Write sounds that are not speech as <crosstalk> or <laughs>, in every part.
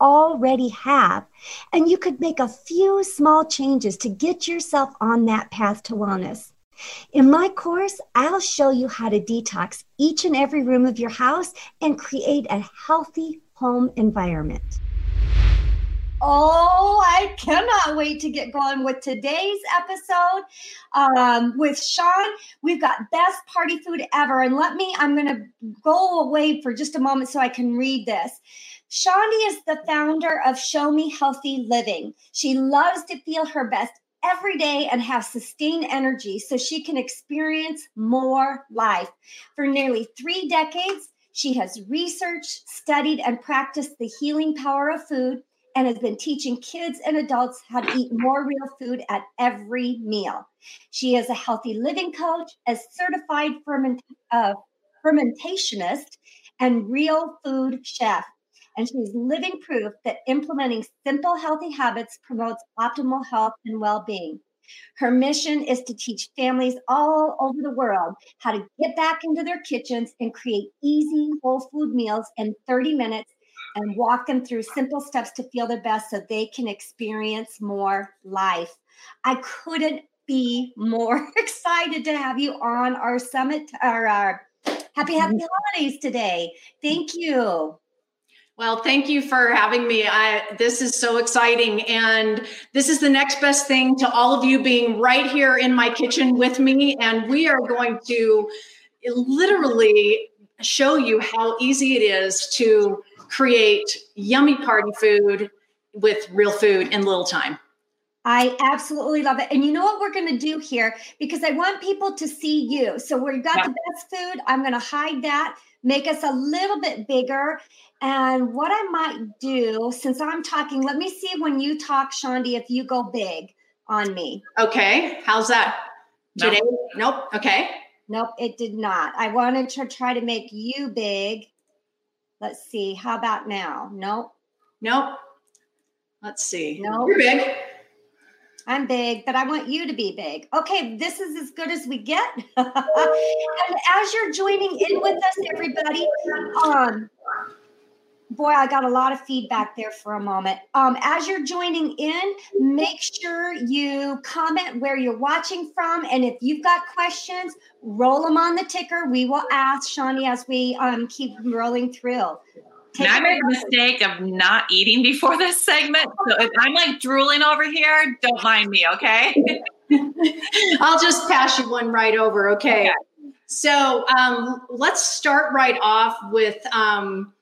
already have. And you could make a few small changes to get yourself on that path to wellness. In my course, I'll show you how to detox each and every room of your house and create a healthy home environment. Oh, I cannot wait to get going with today's episode um, with Sean. We've got best party food ever. And let me, I'm going to go away for just a moment so I can read this. Shawndi is the founder of Show Me Healthy Living. She loves to feel her best every day and have sustained energy so she can experience more life. For nearly three decades, she has researched, studied, and practiced the healing power of food and has been teaching kids and adults how to eat more real food at every meal. She is a healthy living coach, a certified ferment, uh, fermentationist, and real food chef and she's living proof that implementing simple, healthy habits promotes optimal health and well being. Her mission is to teach families all over the world how to get back into their kitchens and create easy, whole food meals in 30 minutes and walk them through simple steps to feel their best so they can experience more life. I couldn't be more <laughs> excited to have you on our summit, our, our happy, happy mm-hmm. holidays today. Thank you. Well, thank you for having me. I, this is so exciting. And this is the next best thing to all of you being right here in my kitchen with me. And we are going to literally show you how easy it is to create yummy party food with real food in little time. I absolutely love it. And you know what we're going to do here? Because I want people to see you. So we've got yeah. the best food. I'm going to hide that, make us a little bit bigger. And what I might do, since I'm talking, let me see when you talk, Shawndi, if you go big on me. Okay. How's that? Nope. Today? Nope. Okay. Nope, it did not. I wanted to try to make you big. Let's see. How about now? Nope. Nope. Let's see. Nope. You're big. I'm big, but I want you to be big. Okay, this is as good as we get. <laughs> and as you're joining in with us, everybody, um, boy, I got a lot of feedback there for a moment. Um, as you're joining in, make sure you comment where you're watching from. And if you've got questions, roll them on the ticker. We will ask Shawndi as we um, keep rolling through. Take I made the mistake of not eating before this segment. So if I'm like drooling over here, don't mind me, okay? <laughs> I'll just pass you one right over, okay? okay. So um, let's start right off with um,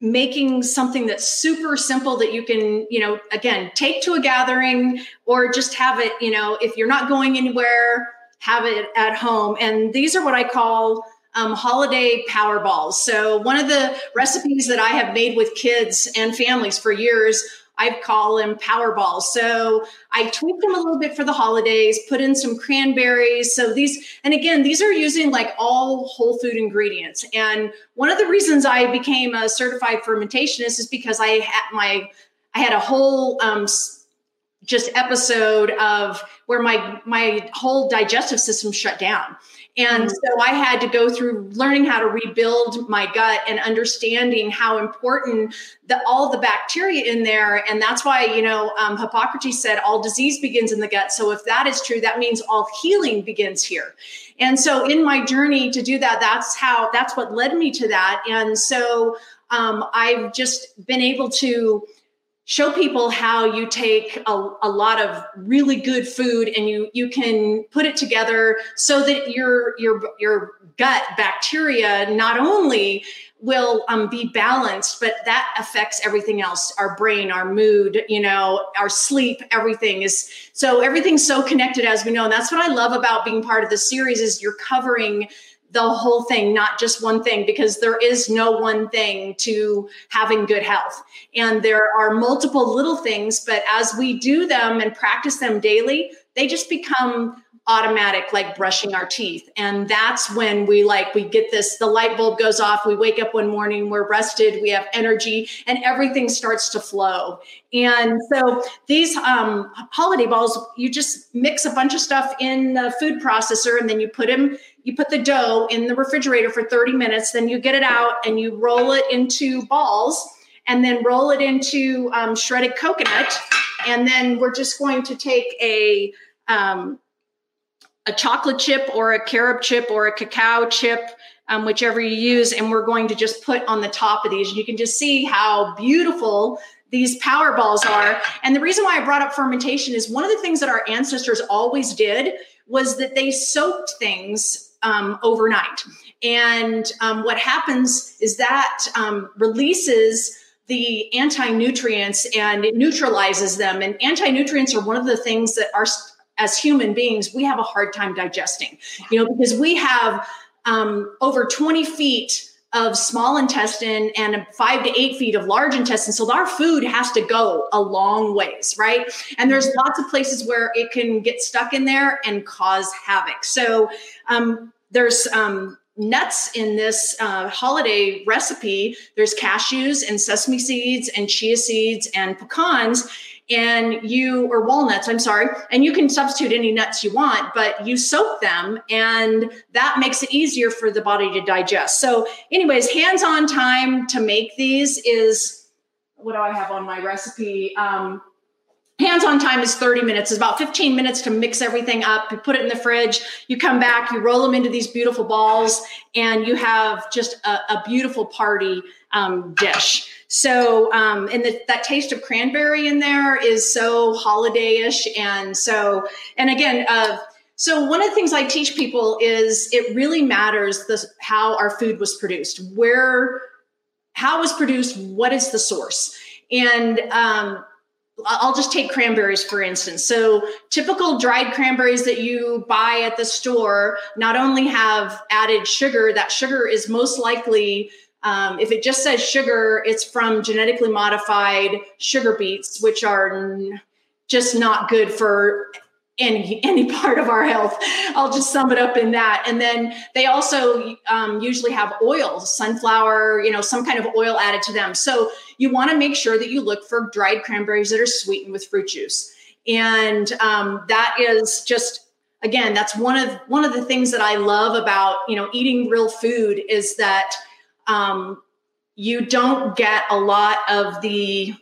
making something that's super simple that you can you know again take to a gathering or just have it you know if you're not going anywhere have it at home and these are what i call um, holiday power balls so one of the recipes that i have made with kids and families for years I call them power balls. So I tweak them a little bit for the holidays, put in some cranberries. So these, and again, these are using like all whole food ingredients. And one of the reasons I became a certified fermentationist is because I had my, I had a whole um, just episode of where my my whole digestive system shut down and mm. so I had to go through learning how to rebuild my gut and understanding how important the, all the bacteria in there. And that's why, you know, um, Hippocrates said all disease begins in the gut. So if that is true, that means all healing begins here. And so in my journey to do that, that's how, that's what led me to that. And so um, I've just been able to show people how you take a, a lot of really good food and you you can put it together so that your your your gut bacteria not only will um, be balanced but that affects everything else our brain our mood you know our sleep everything is so everything's so connected as we know. And that's what i love about being part of the series is you're covering the whole thing, not just one thing, because there is no one thing to having good health. And there are multiple little things, but as we do them and practice them daily, they just become automatic like brushing our teeth and that's when we like we get this the light bulb goes off we wake up one morning we're rested we have energy and everything starts to flow and so these um, holiday balls you just mix a bunch of stuff in the food processor and then you put them you put the dough in the refrigerator for 30 minutes then you get it out and you roll it into balls and then roll it into um, shredded coconut and then we're just going to take a um, a chocolate chip or a carob chip or a cacao chip, um, whichever you use, and we're going to just put on the top of these. And you can just see how beautiful these power balls are. And the reason why I brought up fermentation is one of the things that our ancestors always did was that they soaked things um, overnight. And um, what happens is that um, releases the anti nutrients and it neutralizes them. And anti nutrients are one of the things that our as human beings, we have a hard time digesting, you know, because we have um, over 20 feet of small intestine and five to eight feet of large intestine. So our food has to go a long ways, right? And there's lots of places where it can get stuck in there and cause havoc. So um, there's um, nuts in this uh, holiday recipe. There's cashews and sesame seeds and chia seeds and pecans and you or walnuts i'm sorry and you can substitute any nuts you want but you soak them and that makes it easier for the body to digest. So anyways hands-on time to make these is what do i have on my recipe? Um, hands-on time is 30 minutes. It's about 15 minutes to mix everything up. You put it in the fridge. You come back you roll them into these beautiful balls and you have just a, a beautiful party um, dish so, um, and the, that taste of cranberry in there is so holiday-ish, and so, and again, uh, so one of the things I teach people is it really matters the how our food was produced, where, how it was produced, what is the source, and um, I'll just take cranberries for instance. So, typical dried cranberries that you buy at the store not only have added sugar, that sugar is most likely um, if it just says sugar, it's from genetically modified sugar beets, which are just not good for any any part of our health. I'll just sum it up in that. And then they also um, usually have oils, sunflower, you know, some kind of oil added to them. So you want to make sure that you look for dried cranberries that are sweetened with fruit juice. And um, that is just again, that's one of one of the things that I love about you know eating real food is that um, you don't get a lot of the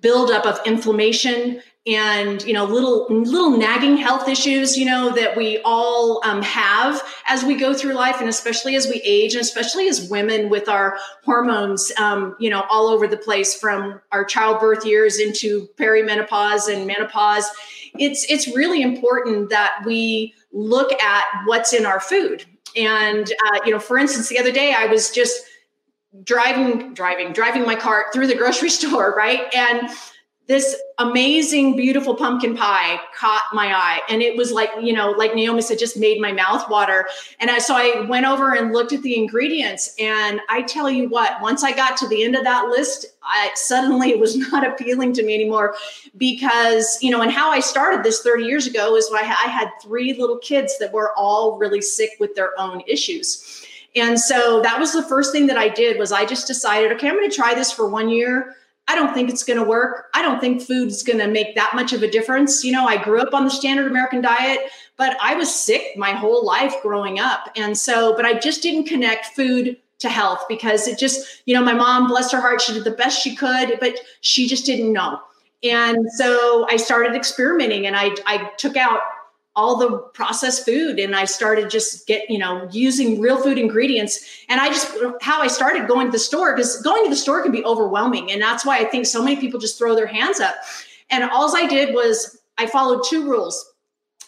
buildup of inflammation and you know little little nagging health issues you know that we all um, have as we go through life and especially as we age and especially as women with our hormones um, you know all over the place from our childbirth years into perimenopause and menopause. It's it's really important that we look at what's in our food and uh, you know, for instance, the other day I was just driving, driving, driving my cart through the grocery <laughs> store, right? And this amazing, beautiful pumpkin pie caught my eye. And it was like, you know, like Naomi said, just made my mouth water. And I, so I went over and looked at the ingredients. And I tell you what, once I got to the end of that list, I suddenly it was <laughs> not appealing to me anymore because, you know, and how I started this 30 years ago is I, I had three little kids that were all really sick with their own issues. And so that was the first thing that I did was I just decided, okay, I'm going to try this for one year I don't think it's going to work. I don't think food's going to make that much of a difference. You know, I grew up on the standard American diet, but I was sick my whole life growing up. And so, but I just didn't connect food to health because it just, you know, my mom, bless her heart, she did the best she could, but she just didn't know. And so I started experimenting and I, I took out all the processed food and I started just get, you know, using real food ingredients. And I just, how I started going to the store, because going to the store can be overwhelming. And that's why I think so many people just throw their hands up. And all I did was I followed two rules.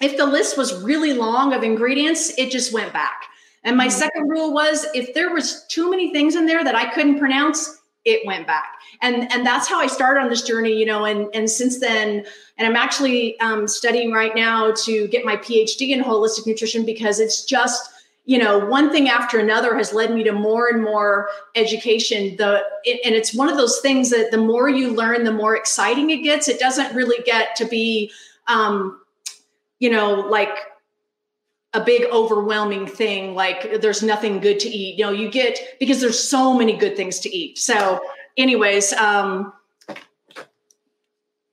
If the list was really long of ingredients, it just went back. And my mm-hmm. second rule was if there was too many things in there that I couldn't pronounce, it went back. And and that's how I started on this journey, you know, and and since then and I'm actually um, studying right now to get my PhD in holistic nutrition because it's just you know one thing after another has led me to more and more education. The and it's one of those things that the more you learn the more exciting it gets. It doesn't really get to be um you know like a big overwhelming thing like there's nothing good to eat. You know you get because there's so many good things to eat. So anyways um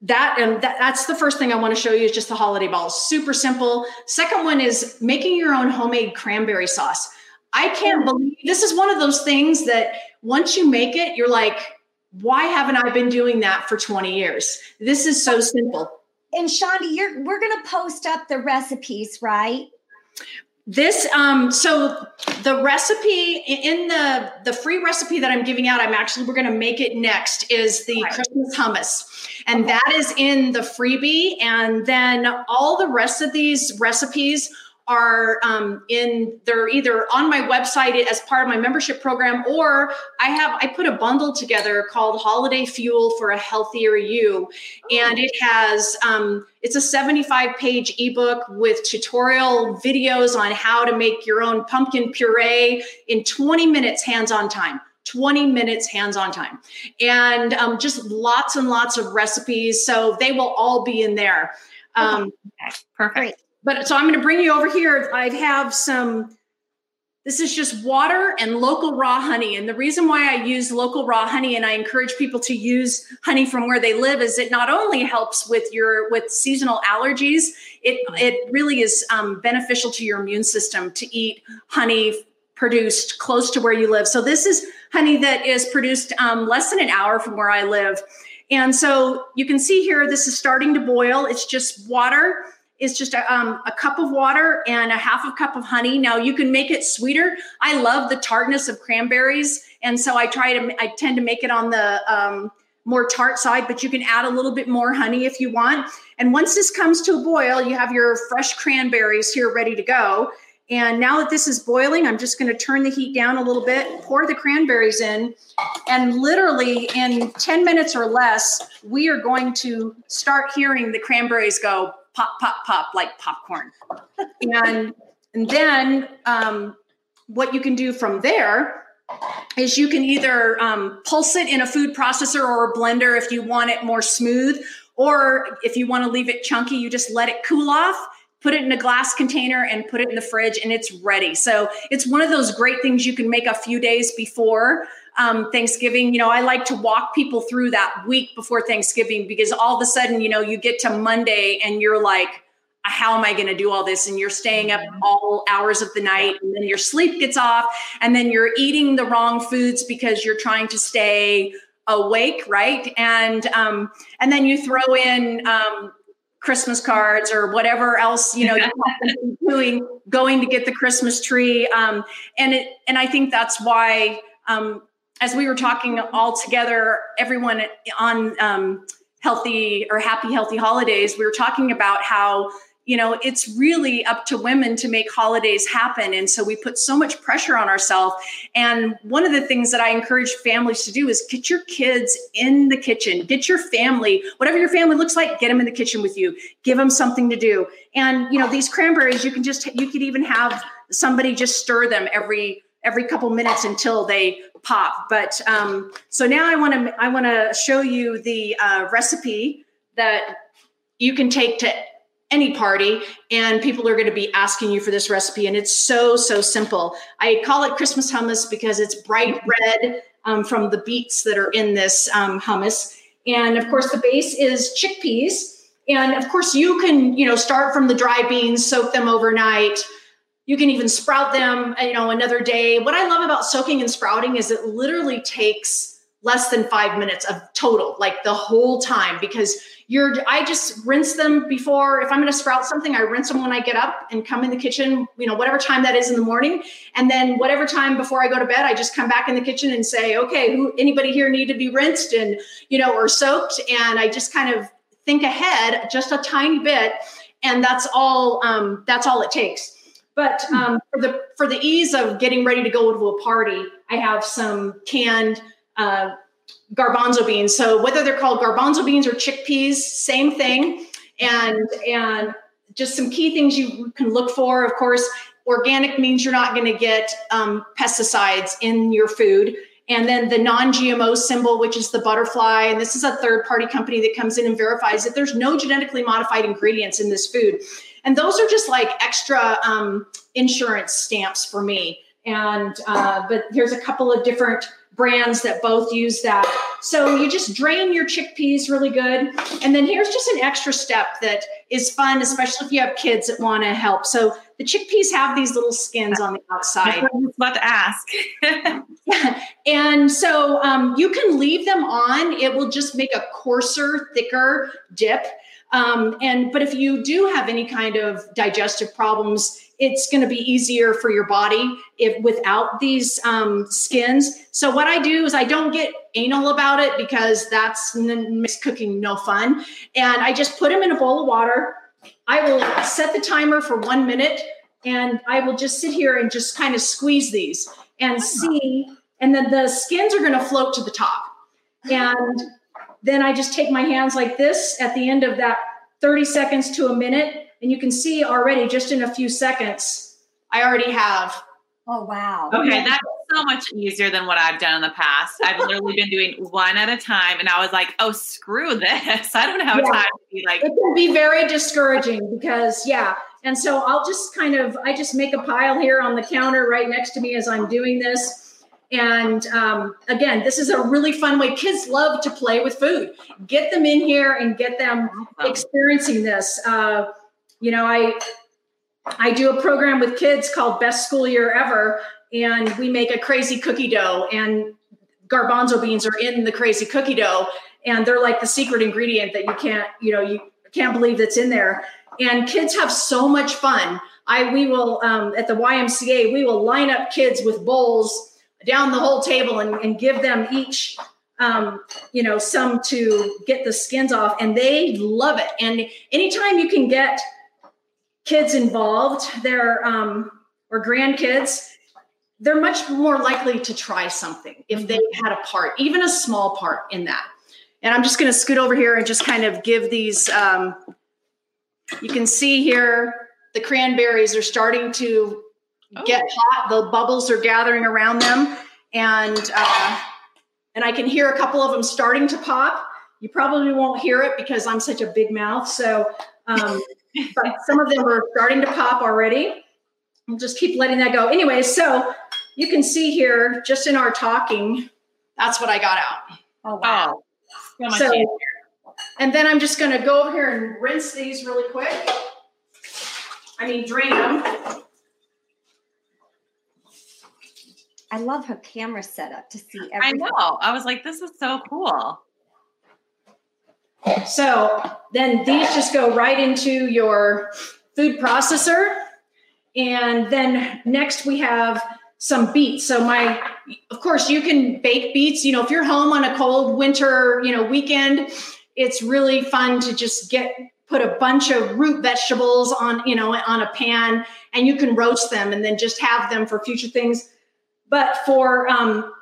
that and that, that's the first thing i want to show you is just the holiday balls super simple. Second one is making your own homemade cranberry sauce. I can't believe this is one of those things that once you make it you're like why haven't i been doing that for 20 years? This is so simple. And Shawndi, you're we're gonna post up the recipes, right? This um so the recipe in the the free recipe that I'm giving out, I'm actually we're going to make it next is the right. Christmas hummus. And that is in the freebie and then all the rest of these recipes are um, in they're either on my website as part of my membership program or i have i put a bundle together called holiday fuel for a healthier you. And it has um, it's a 75 page ebook with tutorial videos on how to make your own pumpkin puree in 20 minutes hands-on time 20 minutes hands-on time. And um, just lots and lots of recipes so they will all be in there. Um, okay. perfect but so I'm going to bring you over here. I have some, this is just water and local raw honey. And the reason why I use local raw honey and I encourage people to use honey from where they live is it not only helps with your, with seasonal allergies, it, it really is um, beneficial to your immune system to eat honey produced close to where you live. So this is honey that is produced um, less than an hour from where I live. And so you can see here, this is starting to boil. It's just water is just a, um, a cup of water and a half a cup of honey. Now you can make it sweeter. I love the tartness of cranberries, and so I try to I tend to make it on the um, more tart side, but you can add a little bit more honey if you want. And once this comes to a boil, you have your fresh cranberries here ready to go. And now that this is boiling, I'm just going to turn the heat down a little bit, pour the cranberries in, and literally in 10 minutes or less, we are going to start hearing the cranberries go pop, pop, pop, like popcorn. and, and then um, what you can do from there is you can either um, pulse it in a food processor or a blender if you want it more smooth, or if you want to leave it chunky, you just let it cool off put it in a glass container and put it in the fridge and it's ready. So it's one of those great things you can make a few days before um, Thanksgiving. You know, I like to walk people through that week before Thanksgiving because all of a sudden, you know, you get to Monday and you're like, how am I going to do all this? And you're staying up mm-hmm. all hours of the night, and then your sleep gets off, and then you're eating the wrong foods because you're trying to stay awake, right? And um, and then you throw in um, Christmas cards or whatever else you know you're <laughs> doing, going to get the Christmas tree, um, and it and I think that's why um, as we were talking all together, everyone on um, healthy or happy, healthy holidays, we were talking about how you know it's really up to women to make holidays happen. And so we put so much pressure on ourselves. And one of the things that i encourage families to do is get your kids in the kitchen get your family whatever your family looks like get them in the kitchen with you. Give them something to do. And you know these cranberries you can just you could even have somebody just stir them every every couple minutes until they pop. But um, so now I want to I want to show you the uh, recipe that you can take to any party and people are going to be asking you for this recipe and it's so so simple. I call it christmas hummus because it's bright red um, from the beets that are in this um, hummus. And of course the base is chickpeas. And of course you can you know start from the dry beans soak them overnight you can even sprout them, you know, another day. What I love about soaking and sprouting is it literally takes less than five minutes of total, like the whole time, because you're i just rinse them before if i'm going to sprout something i rinse them when i get up and come in the kitchen you know whatever time that is in the morning. And then whatever time before i go to bed i just come back in the kitchen and say okay who anybody here need to be rinsed and you know or soaked? And i just kind of think ahead just a tiny bit and that's all um, that's all it takes but um, for the for the ease of getting ready to go to a party i have some canned uh, garbanzo beans. So whether they're called garbanzo beans or chickpeas, same thing. And and just some key things you can look for. Of course, organic means you're not going to get um, pesticides in your food. And then the non-GMO symbol, which is the butterfly, and this is a third-party company that comes in and verifies that there's no genetically modified ingredients in this food. And those are just like extra um, insurance stamps for me. And uh, but there's a couple of different brands that both use that. So you just drain your chickpeas really good. And then here's just an extra step that is fun, especially if you have kids that want to help. So the chickpeas have these little skins on the outside. I was about to ask. <laughs> and so um, you can leave them on. It will just make a coarser, thicker dip. Um, and but if you do have any kind of digestive problems, it's going to be easier for your body if without these um, skins. So what I do is I don't get anal about it because that's makes cooking no fun. And I just put them in a bowl of water. I will set the timer for one minute, and I will just sit here and just kind of squeeze these and see. And then the skins are going to float to the top. And then I just take my hands like this at the end of that 30 seconds to a minute and you can see already just in a few seconds, I already have. Oh, wow. Okay, that's so much easier than what I've done in the past. I've literally been doing one at a time, and I was like, oh, screw this. <laughs> I don't have yeah. time to be like. It can be very discouraging because, yeah. And so I'll just kind of, I just make a pile here on the counter right next to me as I'm doing this. And um, again, this is a really fun way. Kids love to play with food. Get them in here and get them experiencing this. Uh, you know, I I do a program with kids called Best School Year Ever, and we make a crazy cookie dough, and garbanzo beans are in the crazy cookie dough, and they're like the secret ingredient that you can't, you know, you can't believe that's in there. And kids have so much fun. I we will um, at the YMCA we will line up kids with bowls down the whole table and, and give them each um, you know some to get the skins off, and they love it. And anytime you can get kids involved, their um, or grandkids, they're much more likely to try something if they had a part, even a small part in that. And I'm just going to scoot over here and just kind of give these. Um, you can see here the cranberries are starting to oh. get hot. The bubbles are gathering around them, and uh, and I can hear a couple of them starting to pop. You probably won't hear it because I'm such a big mouth. So um, <laughs> but some of them are starting to pop already. We'll just keep letting that go. Anyway, so you can see here, just in our talking, that's what I got out. Oh, wow. Oh, so, so and then I'm just going to go over here and rinse these really quick. I mean, drain them. I love her camera setup to see everything. I know. I was like, this is so cool. So then these just go right into your food processor. And then next we have some beets. So my, of course, you can bake beets. You know, if you're home on a cold winter, you know, weekend, it's really fun to just get put a bunch of root vegetables on, you know, on a pan, and you can roast them and then just have them for future things. But for um,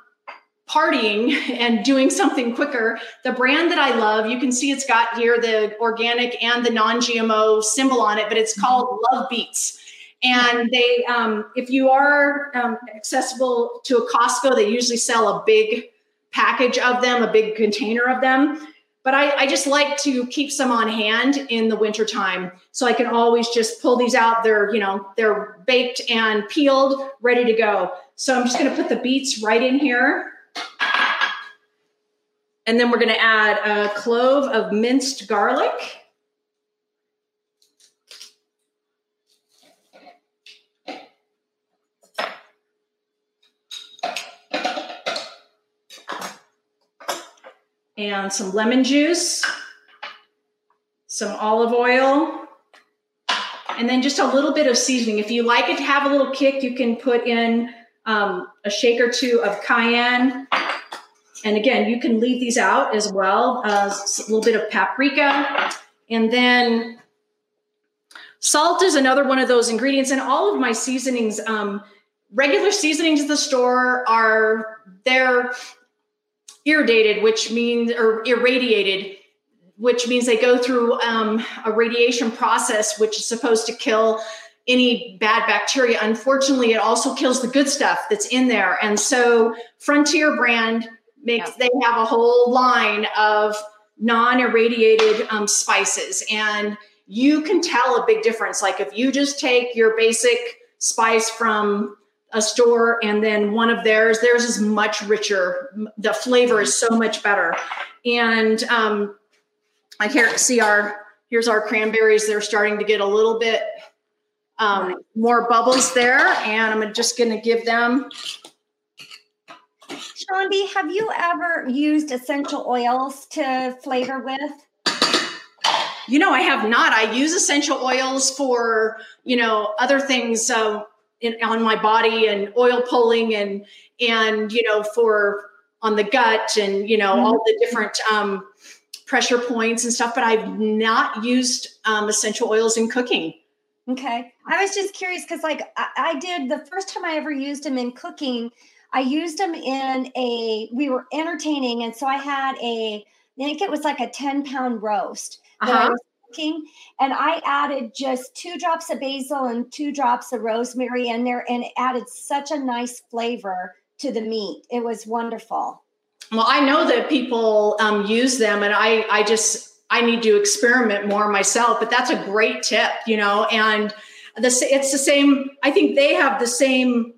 partying and doing something quicker. The brand that I love, you can see it's got here the organic and the non-GMO symbol on it, but it's called Love Beets. And they, um, if you are um, accessible to a Costco, they usually sell a big package of them, a big container of them. But I, I just like to keep some on hand in the wintertime. So I can always just pull these out. They're, you know, they're baked and peeled, ready to go. So I'm just going to put the beets right in here. And then we're going to add a clove of minced garlic. And some lemon juice. some olive oil, and then just a little bit of seasoning. If you like it to have a little kick, you can put in um, a shake or two of cayenne. And again, you can leave these out as well. Uh, a little bit of paprika. And then salt is another one of those ingredients. And all of my seasonings, um, regular seasonings at the store are, they're irradiated, which means, or irradiated, which means they go through um, a radiation process, which is supposed to kill any bad bacteria. Unfortunately, it also kills the good stuff that's in there. And so Frontier brand makes, yeah. they have a whole line of non-irradiated um, spices. And you can tell a big difference. Like if you just take your basic spice from a store and then one of theirs, theirs is much richer. The flavor is so much better. And um, I can't see our, here's our cranberries. They're starting to get a little bit um, more bubbles there. And I'm just going to give them. Shawndi, have you ever used essential oils to flavor with? You know, I have not. I use essential oils for, you know, other things um, in, on my body and oil pulling and, and, you know, for on the gut and, you know, mm-hmm. all the different um, pressure points and stuff, but I've not used um, essential oils in cooking. Okay. I was just curious because, like, I, I, did the first time I ever used them in cooking, I used them in a, we were entertaining. And so I had a, I think it was like a 10 pound roast uh-huh. I was cooking. And I added just two drops of basil and two drops of rosemary in there and it added such a nice flavor to the meat. It was wonderful. Well, I know that people um, use them, and I, I just I need to experiment more myself. But that's a great tip, you know. And this, it's the same. I think they have the same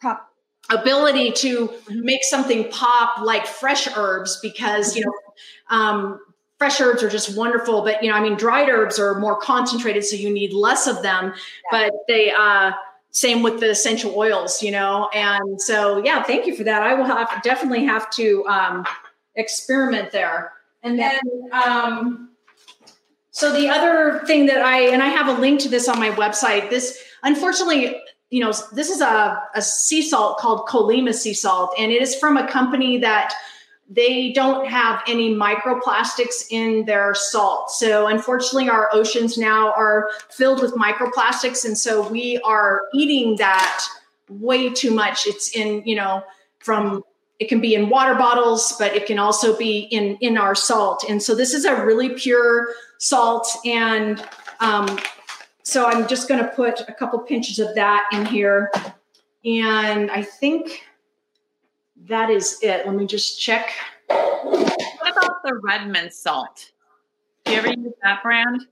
pop ability to mm-hmm. make something pop like fresh herbs because you know um, fresh herbs are just wonderful. But you know, I mean, dried herbs are more concentrated, so you need less of them. Yeah. But they uh, same with the essential oils, you know. And so, yeah, thank you for that. I will have definitely have to um, experiment there. And then, um, so the other thing that I, and I have a link to this on my website, this, unfortunately, you know, this is a, a sea salt called Colima sea salt, and it is from a company that they don't have any microplastics in their salt. So unfortunately, our oceans now are filled with microplastics. And so we are eating that way too much. It's in, you know, from it can be in water bottles, but it can also be in in our salt. And so this is a really pure salt. And um, so I'm just going to put a couple pinches of that in here. And I think that is it. Let me just check. What about the Redmond salt? Do you ever use that brand?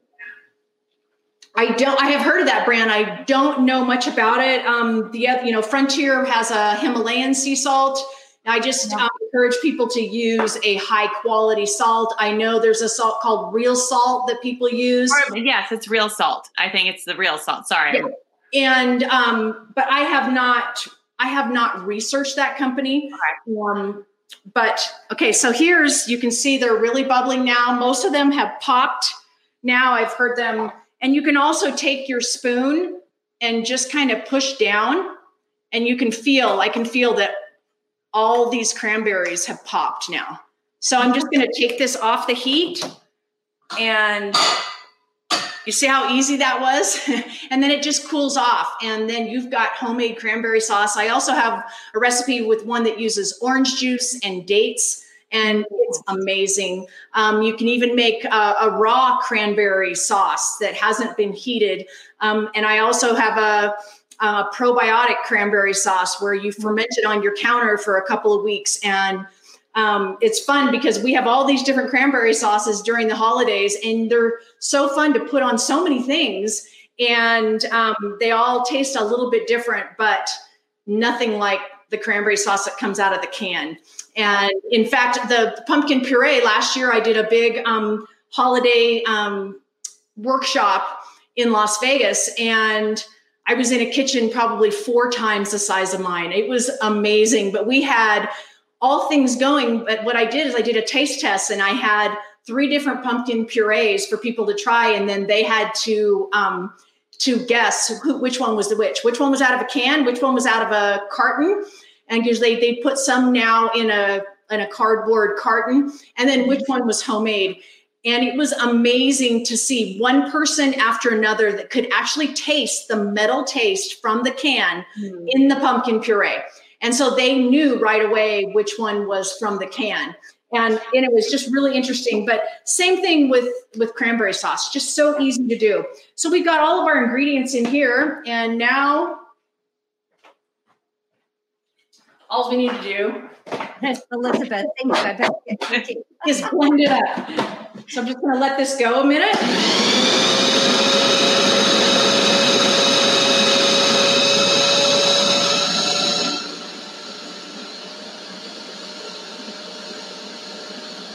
I don't. I have heard of that brand. I don't know much about it. Um, the you know Frontier has a Himalayan sea salt. I just um, encourage people to use a high quality salt. I know there's a salt called real salt that people use. yes, it's real salt. I think it's the real salt. Sorry. Yeah. And um, but I have not. I have not researched that company. Um, but okay, so here's you can see they're really bubbling now. Most of them have popped now. I've heard them, and you can also take your spoon and just kind of push down, and you can feel. I can feel that all these cranberries have popped now. So I'm just going to take this off the heat and you see how easy that was? <laughs> and then it just cools off. And then you've got homemade cranberry sauce. I also have a recipe with one that uses orange juice and dates, and it's amazing. Um, you can even make a, a, raw cranberry sauce that hasn't been heated. Um, and I also have a, a probiotic cranberry sauce where you ferment it on your counter for a couple of weeks and um, it's fun because we have all these different cranberry sauces during the holidays and they're so fun to put on so many things. And um, they all taste a little bit different but nothing like the cranberry sauce that comes out of the can. And in fact the pumpkin puree last year i did a big um, holiday um, workshop in las vegas and i was in a kitchen probably four times the size of mine. It was amazing but we had all things going. But what I did is I did a taste test and I had three different pumpkin purees for people to try, and then they had to um, to guess who, which one was the which. Which one was out of a can? Which one was out of a carton? And because they they put some now in a in a cardboard carton, and then which one was homemade. And it was amazing to see one person after another that could actually taste the metal taste from the can mm. in the pumpkin puree. And so they knew right away which one was from the can. And, and it was just really interesting. But same thing with, with cranberry sauce, just so easy to do. So we've got all of our ingredients in here. And now all we need to do <laughs> Elizabeth, thank you. <laughs> is blend it up. So I'm just going to let this go a minute.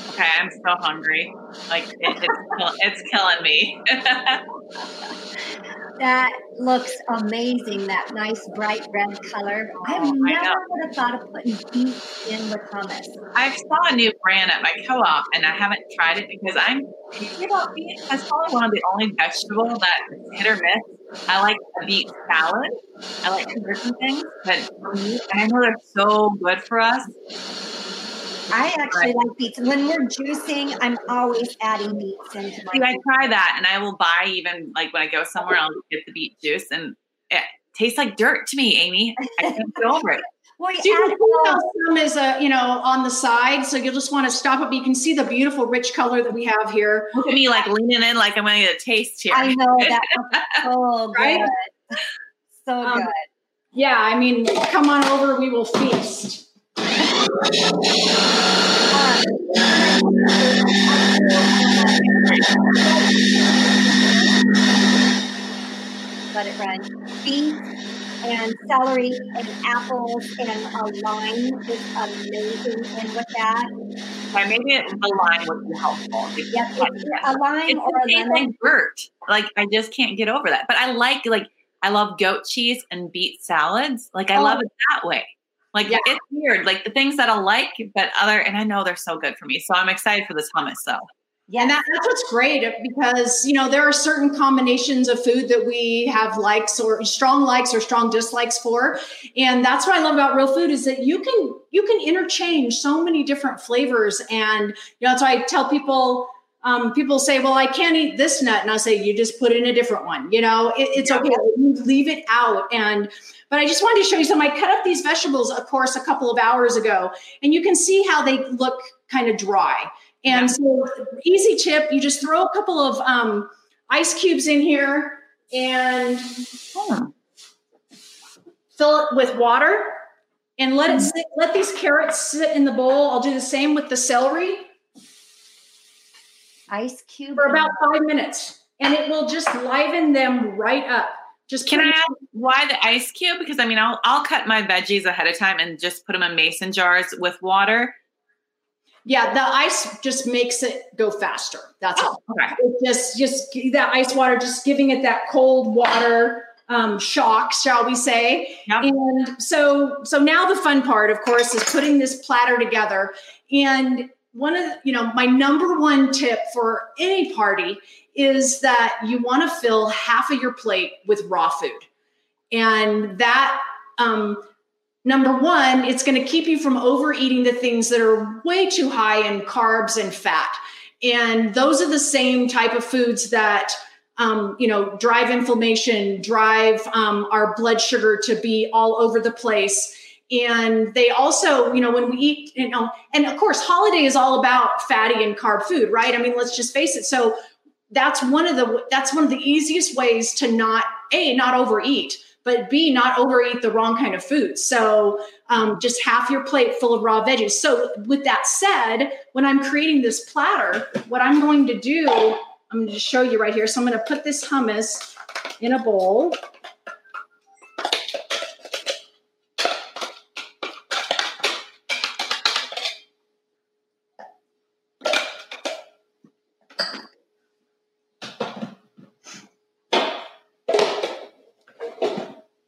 Okay, I'm so hungry. Like it, it's, it's killing me. <laughs> That looks amazing. That nice bright red color. Oh, I've oh, never would have thought of putting beets in with hummus. I saw a new brand at my co-op, and I haven't tried it because I'm you know beet is probably one of the only vegetable that hit or miss. I like a beet salad. I like different things, but I know they're so good for us. I actually right. like beets. When we're juicing, I'm always adding beets into my. See, I try that, and I will buy even like when I go somewhere, I'll get the beet juice, and it tastes like dirt to me, Aimee. I can't get over it. <laughs> Well, you so add some is a you know on the side, so you'll just want to stop it. But you can see the beautiful rich color that we have here. Look at me like leaning in, like I'm going to get a taste here. I know that <laughs> so <laughs> right? good, so um, good. Yeah, I mean, come on over, we will feast. Let it run. Beets and celery and apples and a lime is amazing. And with that, okay, maybe a lime would be helpful. Yes, a lime it's or a lemon. Like. Like I just can't get over that. But I like like I love goat cheese and beet salads. Like I oh. love it that way. Like yeah. it's weird. Like the things that I like, but other, and I know they're so good for me. So I'm excited for this hummus though. Yeah, and that, that's what's great because you know there are certain combinations of food that we have likes or strong likes or strong dislikes for, and that's what I love about real food is that you can you can interchange so many different flavors, and you know that's why I tell people. Um, people say, "Well, I can't eat this nut," and I say, "You just put in a different one." You know, it, it's okay. You leave it out, and but I just wanted to show you some. I cut up these vegetables, of course, a couple of hours ago, and you can see how they look kind of dry. And so, easy tip: you just throw a couple of um, ice cubes in here and hmm. fill it with water, and let it mm-hmm. sit, let these carrots sit in the bowl. I'll do the same with the celery. Ice cube for about five minutes, and it will just liven them right up. Just can I ask why the ice cube? Because I mean, I'll I'll cut my veggies ahead of time and just put them in mason jars with water. Yeah, the ice just makes it go faster. That's oh, all. Okay. It just just that ice water, just giving it that cold water um, shock, shall we say? Yep. And so so now the fun part, of course, is putting this platter together. And one of the, you know my number one tip for any party is that you want to fill half of your plate with raw food. And that, um, number one, it's going to keep you from overeating the things that are way too high in carbs and fat. And those are the same type of foods that, um, you know, drive inflammation, drive um, our blood sugar to be all over the place. And they also, you know, when we eat, you know, and of course, holiday is all about fatty and carb food, right? I mean, let's just face it. So that's one of the that's one of the easiest ways to not a not overeat but b not overeat the wrong kind of food. So um, just half your plate full of raw veggies. So with that said when i'm creating this platter what i'm going to do i'm going to show you right here. So i'm going to put this hummus in a bowl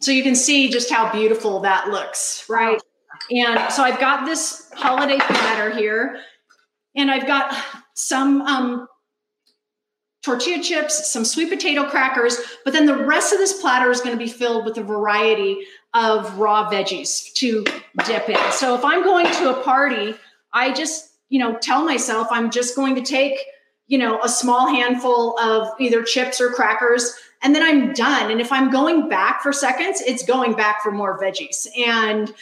So you can see just how beautiful that looks, right? And so I've got this holiday platter here, and I've got some um, tortilla chips, some sweet potato crackers, but then the rest of this platter is going to be filled with a variety of raw veggies to dip in. So if I'm going to a party, I just, you know, tell myself I'm just going to take, you know, a small handful of either chips or crackers and then I'm done. And if I'm going back for seconds, it's going back for more veggies. And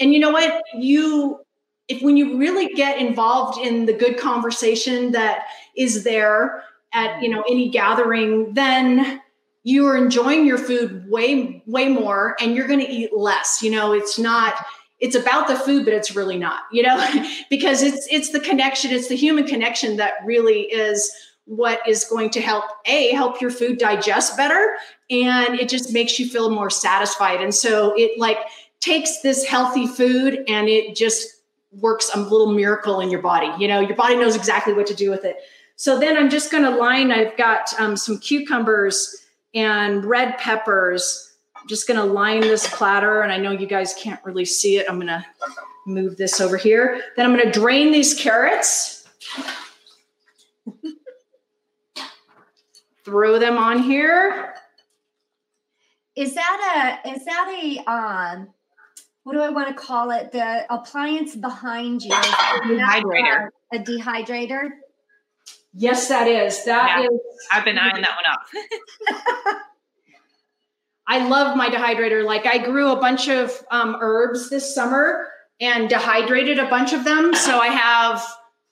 and you know what? You if when you really get involved in the good conversation that is there at you know any gathering, then you are enjoying your food way way more and you're going to eat less. You know, it's not it's about the food but it's really not you know <laughs> because it's it's the connection it's the human connection that really is what is going to help a help your food digest better and it just makes you feel more satisfied. And so it like takes this healthy food and it just works a little miracle in your body. You know your body knows exactly what to do with it. So then i'm just going to line i've got um, some cucumbers and red peppers. I'm just going to line this platter and i know you guys can't really see it. I'm going to move this over here. Then i'm going to drain these carrots throw them on here. Is that a is that a um what do I want to call it? The appliance behind you. dehydrator. A, a dehydrator. Yes, that is. That Yeah. is. I've been eyeing that one up. <laughs> I love my dehydrator. Like I grew a bunch of um, herbs this summer and dehydrated a bunch of them. So I have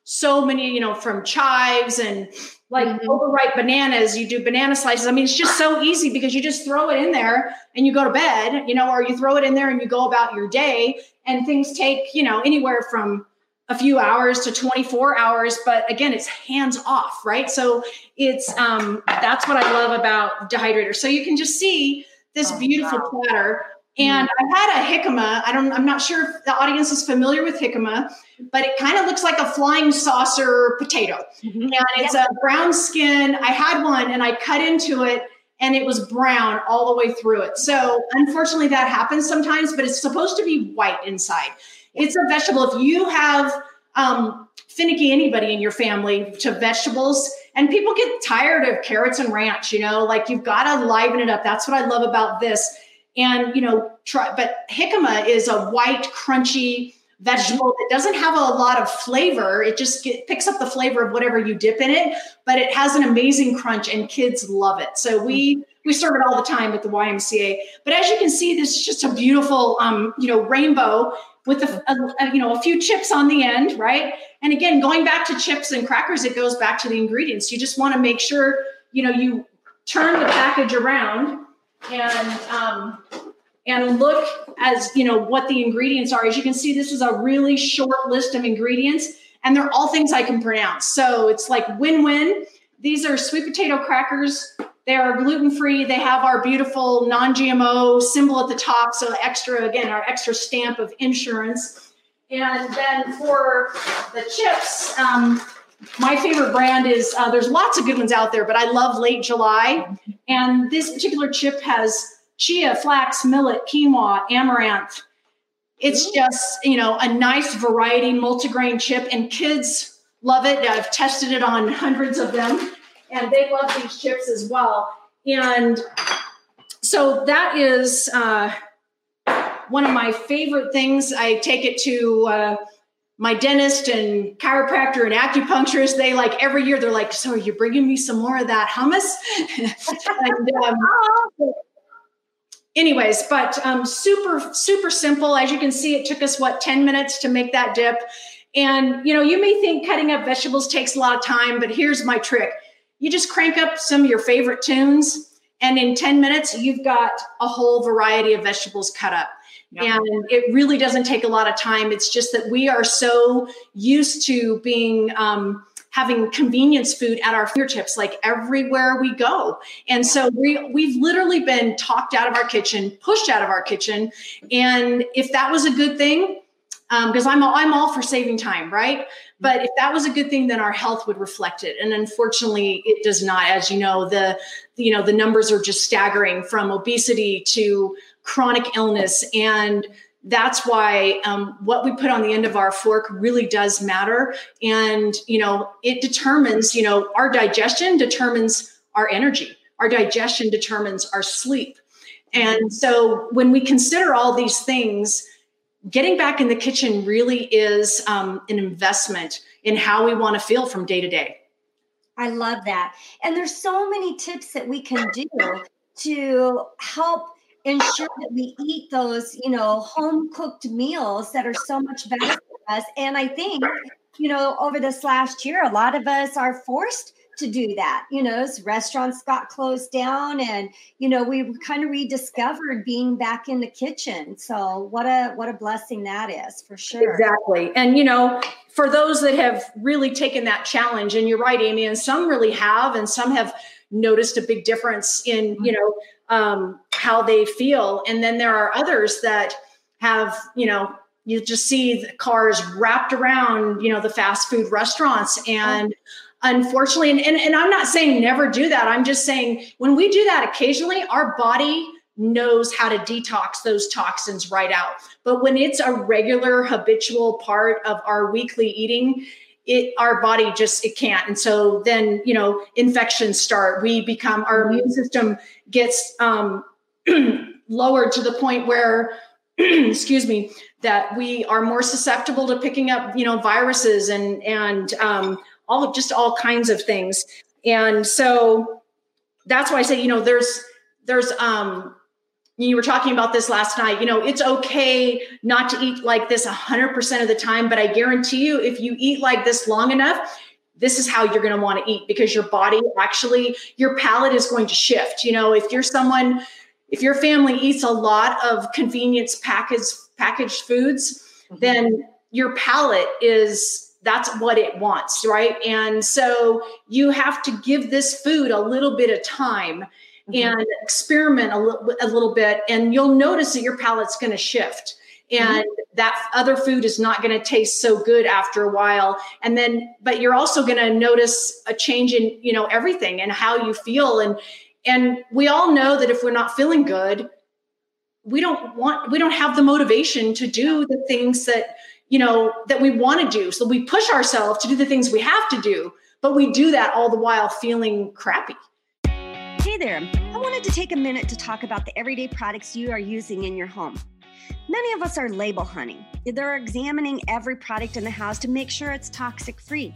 so many, you know, from chives and like Mhm. overripe bananas. You do banana slices. I mean, it's just so easy because you just throw it in there and you go to bed, you know, or you throw it in there and you go about your day. And things take, you know, anywhere from a few hours to 24 hours but again it's hands off right so it's um that's what i love about dehydrator so you can just see this Oh, beautiful wow. platter and i had a jicama i don't i'm not sure if the audience is familiar with jicama but it kind of looks like a flying saucer potato Mm-hmm. and it's a brown skin i had one and i cut into it and it was brown all the way through it so unfortunately that happens sometimes but it's supposed to be white inside it's a vegetable. If you have um, finicky anybody in your family to vegetables, and people get tired of carrots and ranch, you know, like you've got to liven it up. That's what I love about this. And you know, try. But jicama is a white, crunchy vegetable that doesn't have a lot of flavor. It just get, picks up the flavor of whatever you dip in it, but it has an amazing crunch, and kids love it. So we we serve it all the time at the YMCA. But as you can see, this is just a beautiful, um, you know, rainbow with a, a, a, you know a few chips on the end, right? And again, going back to chips and crackers, it goes back to the ingredients. You just want to make sure you know you turn the package around and um, and look as you know what the ingredients are. As you can see, this is a really short list of ingredients, and they're all things I can pronounce. So it's like win-win. These are sweet potato crackers. They are gluten free. They have our beautiful non GMO symbol at the top. So, extra, again, our extra stamp of insurance. And then for the chips, um, my favorite brand is uh, there's lots of good ones out there, but I love Late July. And this particular chip has chia, flax, millet, quinoa, amaranth. It's just, you know, a nice variety multigrain chip, and kids love it. I've tested it on hundreds of them and they love these chips as well. And so that is uh, one of my favorite things. I take it to uh, my dentist and chiropractor and acupuncturist. They like every year they're like, "So you're bringing me some more of that hummus?" <laughs> and, um, anyways, but um, super super simple. As you can see, it took us what ten minutes to make that dip. And you know, you may think cutting up vegetables takes a lot of time, but here's my trick you just crank up some of your favorite tunes and in 10 minutes you've got a whole variety of vegetables cut up Yeah. and it really doesn't take a lot of time it's just that we are so used to being um, having convenience food at our fingertips like everywhere we go and so we we've literally been talked out of our kitchen pushed out of our kitchen and if that was a good thing because I'm all, I'm all for saving time, right? But if that was a good thing, then our health would reflect it, and unfortunately, it does not. As you know, the you know the numbers are just staggering from obesity to chronic illness. And that's why um, what we put on the end of our fork really does matter. And you know it determines you know our digestion determines our energy. Our digestion determines our sleep. And so when we consider all these things getting back in the kitchen really is um, an investment in how we want to feel from day to day. I love that. And there's so many tips that we can do to help ensure that we eat those, you know, home cooked meals that are so much better for us. And I think, you know, over this last year, a lot of us are forced to do that. You know, as restaurants got closed down and, you know, we kind of rediscovered being back in the kitchen. So what a what a blessing that is for sure. Exactly. And you know, for those that have really taken that challenge, and you're right, Aimee, and some really have, and some have noticed a big difference in, you know, um, how they feel. And then there are others that have, you know, you just see the cars wrapped around, you know, the fast food restaurants. And unfortunately, and, and, and I'm not saying never do that. I'm just saying when we do that occasionally, our body knows how to detox those toxins right out. But when it's a regular habitual part of our weekly eating, it our body just it can't and so then you know infections start we become our immune system gets um <clears throat> lowered to the point where <clears throat> excuse me that we are more susceptible to picking up you know viruses and and um, all just all kinds of things. And so that's why i say you know there's there's um you were talking about this last night you know it's okay not to eat like this 100% of the time but i guarantee you if you eat like this long enough this is how you're going to want to eat because your body actually your palate is going to shift. You know if you're someone if your family eats a lot of convenience packaged packaged foods, mm-hmm. then your palate is that's what it wants, right? And so you have to give this food a little bit of time mm-hmm. and experiment a little, a little bit, and you'll notice that your palate's going to shift. Mm-hmm. And mm-hmm. that other food is not going to taste so good after a while. And then, but you're also going to notice a change in, you know, everything and how you feel. And and we all know that if we're not feeling good, we don't want, we don't have the motivation to do the things that, you know, that we want to do. So we push ourselves to do the things we have to do, but we do that all the while feeling crappy. Hey there. I wanted to take a minute to talk about the everyday products you are using in your home. Many of us are label hunting. They're examining every product in the house to make sure it's toxic free.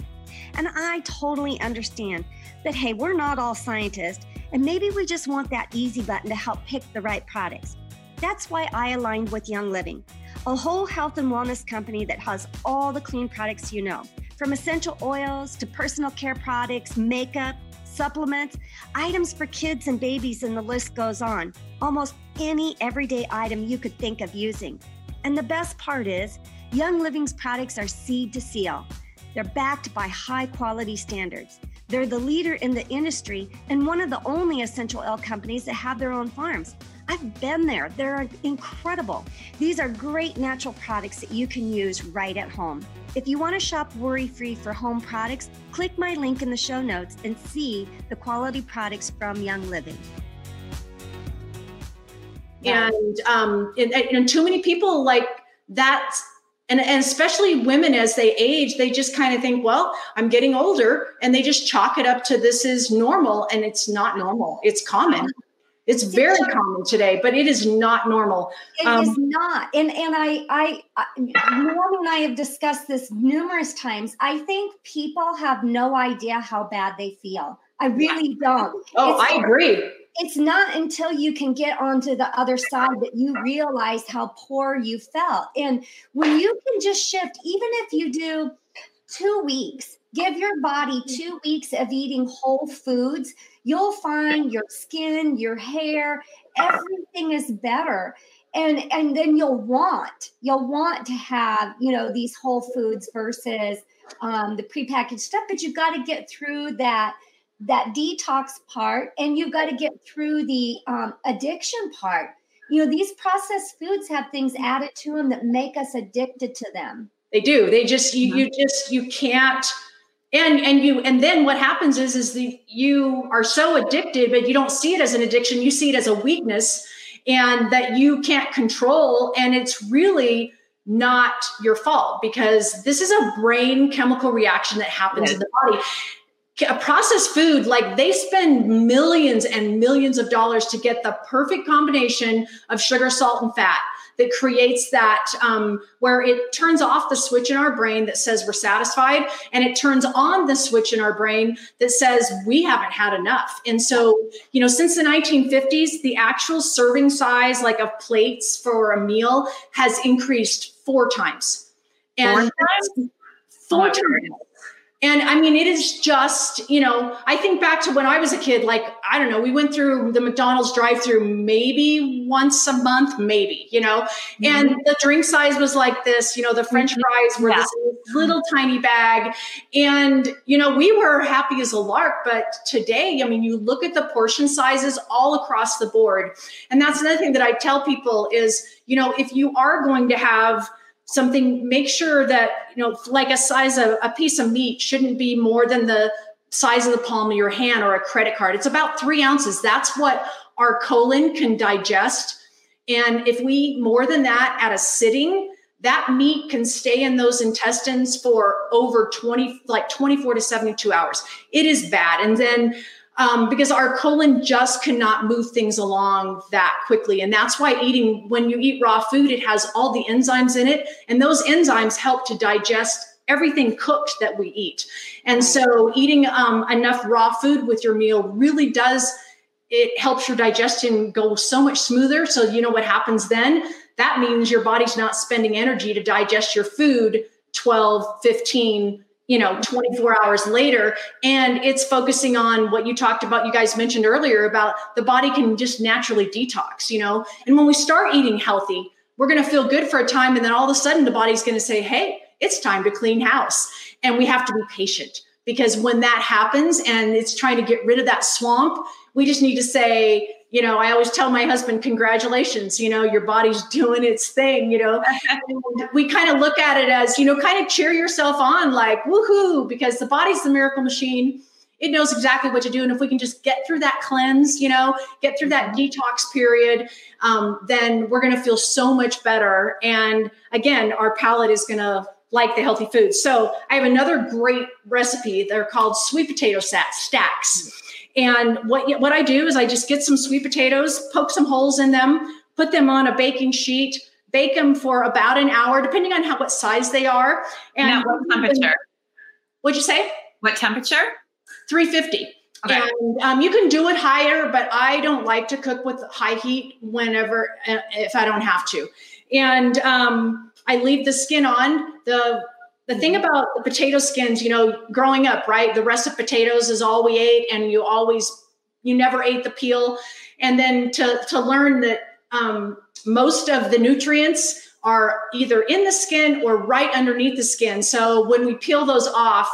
And I totally understand that, hey, we're not all scientists and maybe we just want that easy button to help pick the right products. That's why I aligned with Young Living, a whole health and wellness company that has all the clean products you know, from essential oils to personal care products, makeup, supplements, items for kids and babies, and the list goes on. Almost any everyday item you could think of using. And the best part is, Young Living's products are seed to seal. They're backed by high quality standards. They're the leader in the industry and one of the only essential oil companies that have their own farms. I've been there. They're incredible. These are great natural products that you can use right at home. If you want to shop worry free for home products, click my link in the show notes and see the quality products from Young Living. And, um, and, and too many people like that and, and especially women as they age they just kind of think well i'm getting older and they just chalk it up to this is normal and it's not normal. It's common. It's very common today but it is not normal. It um, is not. And and i i, I norm and i have discussed this numerous times. I think people have no idea how bad they feel. I really don't. Oh it's, i agree it's not until you can get onto the other side that you realize how poor you felt. And when you can just shift, even if you do two weeks, give your body two weeks of eating whole foods, you'll find your skin, your hair, everything is better. And, and then you'll want you'll want to have you know these whole foods versus um, the prepackaged stuff but you've got to get through that that detox part and you've got to get through the um, addiction part. You know these processed foods have things added to them that make us addicted to them. They do. They just you, you just you can't and and you and then what happens is is the you are so addicted but you don't see it as an addiction. You see it as a weakness and that you can't control. And it's really not your fault because this is a brain chemical reaction that happens in the body processed food like they spend millions and millions of dollars to get the perfect combination of sugar salt and fat that creates that um, where it turns off the switch in our brain that says we're satisfied and it turns on the switch in our brain that says we haven't had enough. And so you know since the 1950s the actual serving size like of plates for a meal has increased four times. And four times, four oh, times. And I mean, it is just, you know, I think back to when I was a kid, like, I don't know, we went through the McDonald's drive through maybe once a month, maybe, you know, mm-hmm. and the drink size was like this, you know, the French mm-hmm. fries were yeah. this little tiny bag. And, you know, we were happy as a lark. But today, I mean, you look at the portion sizes all across the board. And that's another thing that I tell people is, you know, if you are going to have, something make sure that you know like a size of a piece of meat shouldn't be more than the size of the palm of your hand or a credit card. It's about three ounces. That's what our colon can digest. And if we eat more than that at a sitting that meat can stay in those intestines for over 20 like 24 to 72 hours. It is bad. And then um, because our colon just cannot move things along that quickly. And that's why eating, when you eat raw food, it has all the enzymes in it. And those enzymes help to digest everything cooked that we eat. And so eating um, enough raw food with your meal really does, it helps your digestion go so much smoother. So, you know what happens then? That means your body's not spending energy to digest your food 12, 15, you know 24 hours later. And it's focusing on what you talked about you guys mentioned earlier about the body can just naturally detox you know? And when we start eating healthy we're going to feel good for a time and then all of a sudden the body's going to say hey it's time to clean house. And we have to be patient because when that happens and it's trying to get rid of that swamp we just need to say you know, I always tell my husband, congratulations, you know, your body's <laughs> doing its thing, you know. we kind of look at it as, you know, kind of cheer yourself on, like, woohoo, because the body's the miracle machine. It knows exactly what to do. And if we can just get through that cleanse, you know, get through that mm-hmm. detox period, um, then we're going to feel so much better. And again, our palate is going to like the healthy foods. So I have another great recipe. They're called sweet potato stacks. And what, what I do is I just get some sweet potatoes, poke some holes in them, put them on a baking sheet, bake them for about an hour, depending on how what size they are. And now, what temperature? What'd you say? What temperature? 350. Okay. And um, you can do it higher, but I don't like to cook with high heat whenever, uh, if I don't have to. And um, I leave the skin on. The the thing mm-hmm. about the potato skins, you know, growing up, right? The rest of potatoes is all we ate, and you always, you never ate the peel. And then to to learn that um, most of the nutrients are either in the skin or right underneath the skin. So when we peel those off,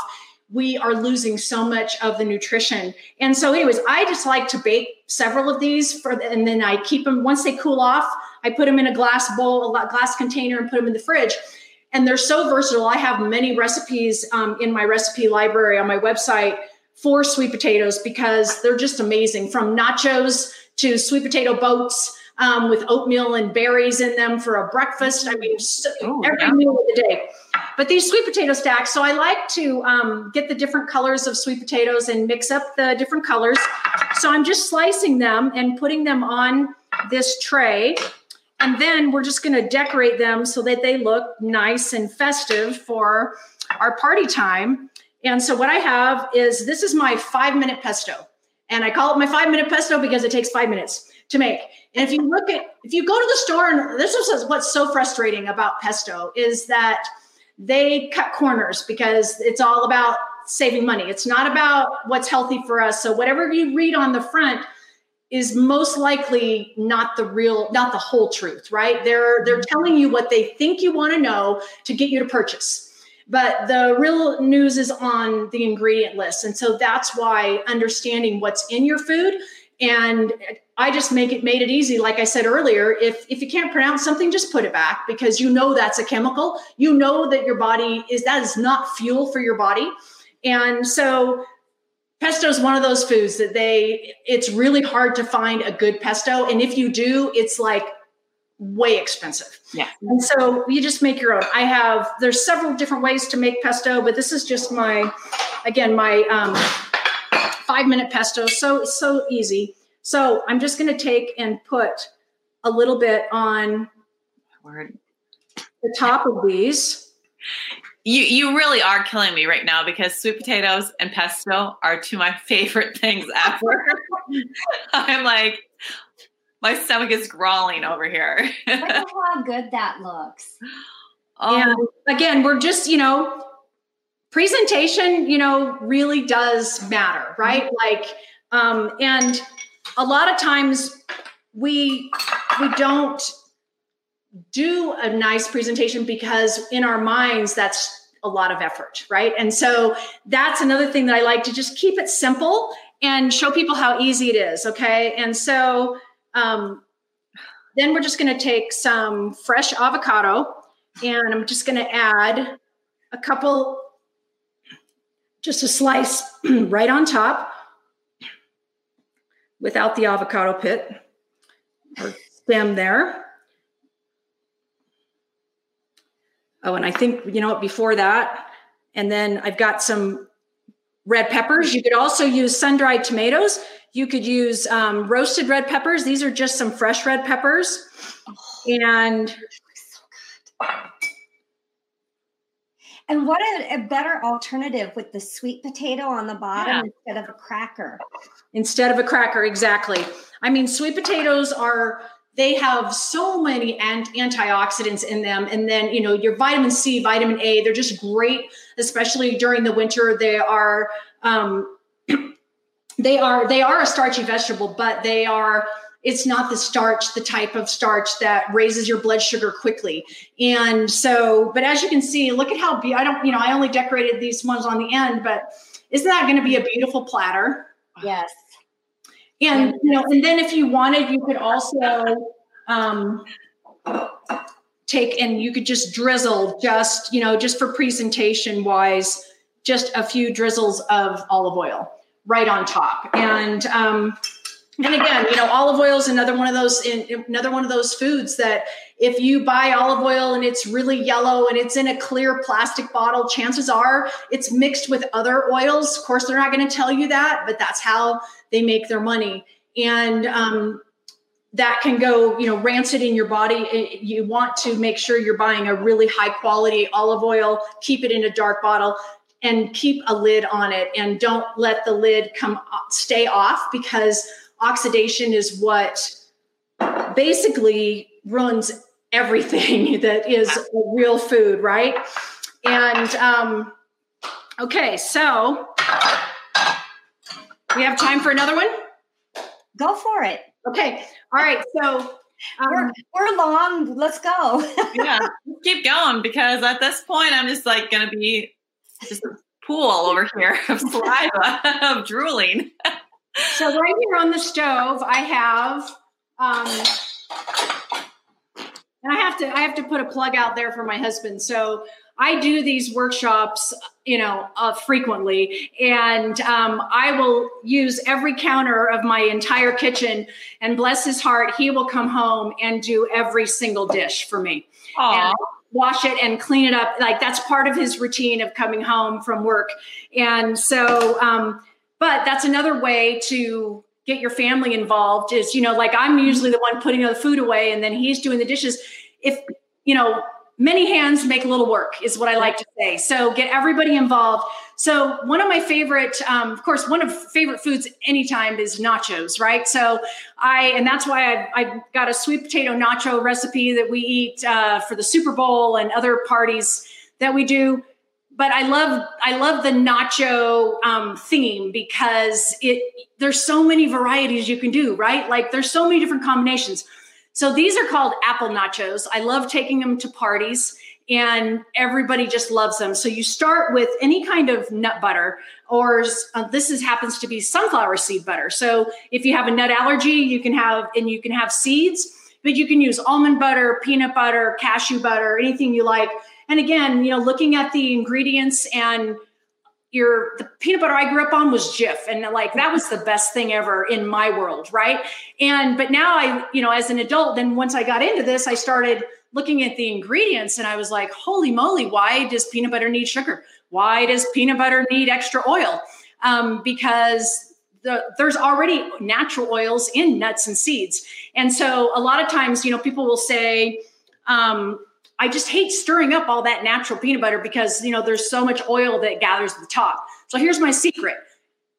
we are losing so much of the nutrition. And so, anyways, I just like to bake several of these for, and then I keep them once they cool off. I put them in a glass bowl, a glass container, and put them in the fridge and they're so versatile. I have many recipes um, in my recipe library on my website for sweet potatoes because they're just amazing from nachos to sweet potato boats um, with oatmeal and berries in them for a breakfast. I mean, oh, every yeah. meal of the day. But these sweet potato stacks, so I like to um, get the different colors of sweet potatoes and mix up the different colors. So I'm just slicing them and putting them on this tray. And then we're just going to decorate them so that they look nice and festive for our party time. And so what I have is this is my five minute pesto. And I call it my five minute pesto because it takes five minutes to make. And if you look at, if you go to the store, and this is what's so frustrating about pesto is that they cut corners because it's all about saving money. It's not about what's healthy for us. So whatever you read on the front, is most likely not the real not the whole truth right? They're they're mm-hmm. telling you what they think you want to know to get you to purchase. But the real news is on the ingredient list and so that's why understanding what's in your food and i just make it made it easy like i said earlier if if you can't pronounce something just put it back because you know that's a chemical. You know that your body is that is not fuel for your body. And so pesto is one of those foods that they it's really hard to find a good pesto. And if you do it's like way expensive. Yeah. and so you just make your own. I have there's several different ways to make pesto but this is just my again my um, five minute pesto. So so easy. So i'm just going to take and put a little bit on Word. the top of these You you really are killing me right now because sweet potatoes and pesto are two of my favorite things ever. <laughs> I'm like, my stomach is growling over here. Look at <laughs> how good that looks. oh, And again, we're just, you know, presentation, you know, really does matter, right? Like, um, and a lot of times we we don't do a nice presentation because in our minds that's a lot of effort, right? And so that's another thing that I like to just keep it simple and show people how easy it is, okay? And so um, then we're just going to take some fresh avocado and I'm just going to add a couple, just a slice <clears throat> right on top without the avocado pit or stem there. Oh, and I think, you know what, before that, and then I've got some red peppers. You could also use sun dried tomatoes. You could use um, roasted red peppers. These are just some fresh red peppers. And And what a, a better alternative with the sweet potato on the bottom Yeah. instead of a cracker. instead of a cracker exactly i mean sweet potatoes are they have so many ant- antioxidants in them. And then you know your vitamin c vitamin a they're just great especially during the winter. They are um, <clears throat> they are they are a starchy vegetable but they are it's not the starch the type of starch that raises your blood sugar quickly. And so but as you can see look at how be- i don't you know i only decorated these ones on the end but isn't that going to be a beautiful platter? Yes. And you know, and then if you wanted, you could also um, take and you could just drizzle, just you know, just for presentation wise, just a few drizzles of olive oil right on top. And um, and again, you know, olive oil is another one of those in, another one of those foods that if you buy olive oil and it's really yellow and it's in a clear plastic bottle, chances are it's mixed with other oils. Of course, they're not going to tell you that, but that's how they make their money. And um, that can go, you know, rancid in your body. It- you want to make sure you're buying a really high quality olive oil, keep it in a dark bottle and keep a lid on it and don't let the lid come stay off because oxidation is what basically runs everything <laughs> that is a real food, right? And um, okay, so we have time for another one. Go for it. Okay, all right. So We're, um, we're long. Let's go. <laughs> yeah, keep going because at this point I'm just like gonna be just a pool over here of <laughs> saliva of drooling. So right here on the stove, I have. Um, and I have to I have to put a plug out there for my husband. So I do these workshops, you know, uh, frequently, and um, I will use every counter of my entire kitchen. And bless his heart, he will come home and do every single dish for me. And wash it and clean it up. Like that's part of his routine of coming home from work. And so, um, but that's another way to get your family involved is, you know, like I'm usually the one putting the food away and then he's doing the dishes. If, you know, many hands make little work is what I like to say. So get everybody involved. So one of my favorite, um, of course, one of favorite foods anytime is nachos, right? So I, and that's why I, I got a sweet potato nacho recipe that we eat uh, for the Super Bowl and other parties that we do. But I love, I love the nacho um, theme because it, there's so many varieties you can do, right? Like there's so many different combinations. So these are called apple nachos. I love taking them to parties and everybody just loves them. So you start with any kind of nut butter, or uh, this is happens to be sunflower seed butter. So if you have a nut allergy, you can have and you can have seeds, but you can use almond butter, peanut butter, cashew butter, anything you like. And again, you know, looking at the ingredients and your the peanut butter I grew up on was Jif, and like that was the best thing ever in my world, right? And but now I, you know, as an adult, then once I got into this, I started looking at the ingredients, and I was like, holy moly, why does peanut butter need sugar? Why does peanut butter need extra oil? Um, because the, there's already natural oils in nuts and seeds, and so a lot of times, you know, people will say. Um, I just hate stirring up all that natural peanut butter because you know there's so much oil that gathers at the top. So here's my secret.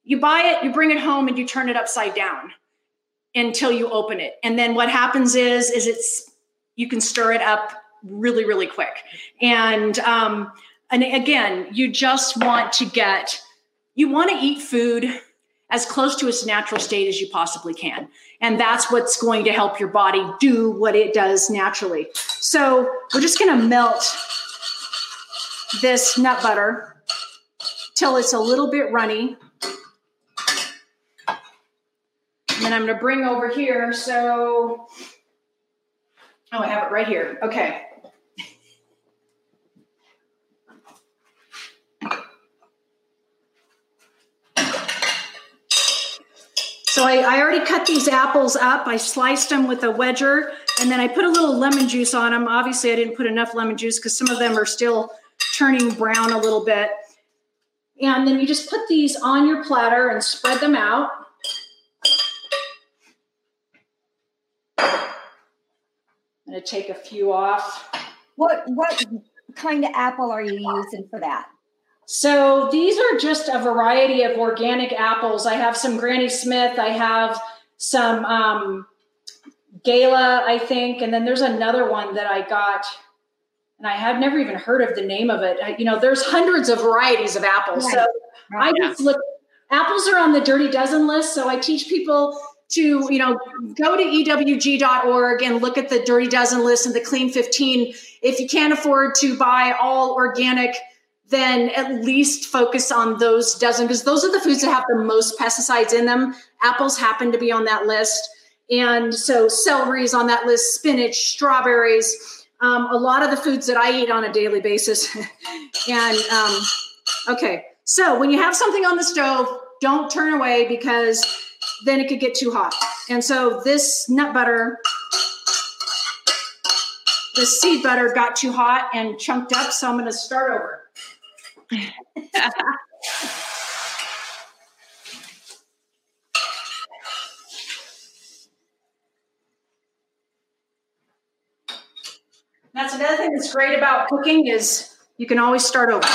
You buy it, you bring it home and you turn it upside down until you open it. And then what happens is is it's you can stir it up really really quick. And um and again, you just want to get you want to eat food as close to its natural state as you possibly can. And that's what's going to help your body do what it does naturally. So we're just going to melt this nut butter till it's a little bit runny. And then I'm going to bring over here. So, oh, I have it right here. Okay. I, I, already cut these apples up. I sliced them with a wedger and then I put a little lemon juice on them. Obviously, I didn't put enough lemon juice because some of them are still turning brown a little bit. And then you just put these on your platter and spread them out. I'm going to take a few off. What what kind of apple are you using for that? So these are just a variety of organic apples. I have some Granny Smith. I have some um, Gala, I think, and then there's another one that I got, and I have never even heard of the name of it. I, you know, there's hundreds of varieties of apples. Right. So right. I just look. Apples are on the Dirty Dozen list, so I teach people to you know go to ewg.org and look at the Dirty Dozen list and the Clean 15. If you can't afford to buy all organic then at least focus on those dozen because those are the foods that have the most pesticides in them. Apples happen to be on that list. And so celery is on that list, spinach, strawberries, um, a lot of the foods that I eat on a daily basis. <laughs> and um, okay, so when you have something on the stove, don't turn away because then it could get too hot. And so this nut butter, the seed butter got too hot and chunked up. So I'm going to start over. That's another thing that's great about cooking is you can always start over.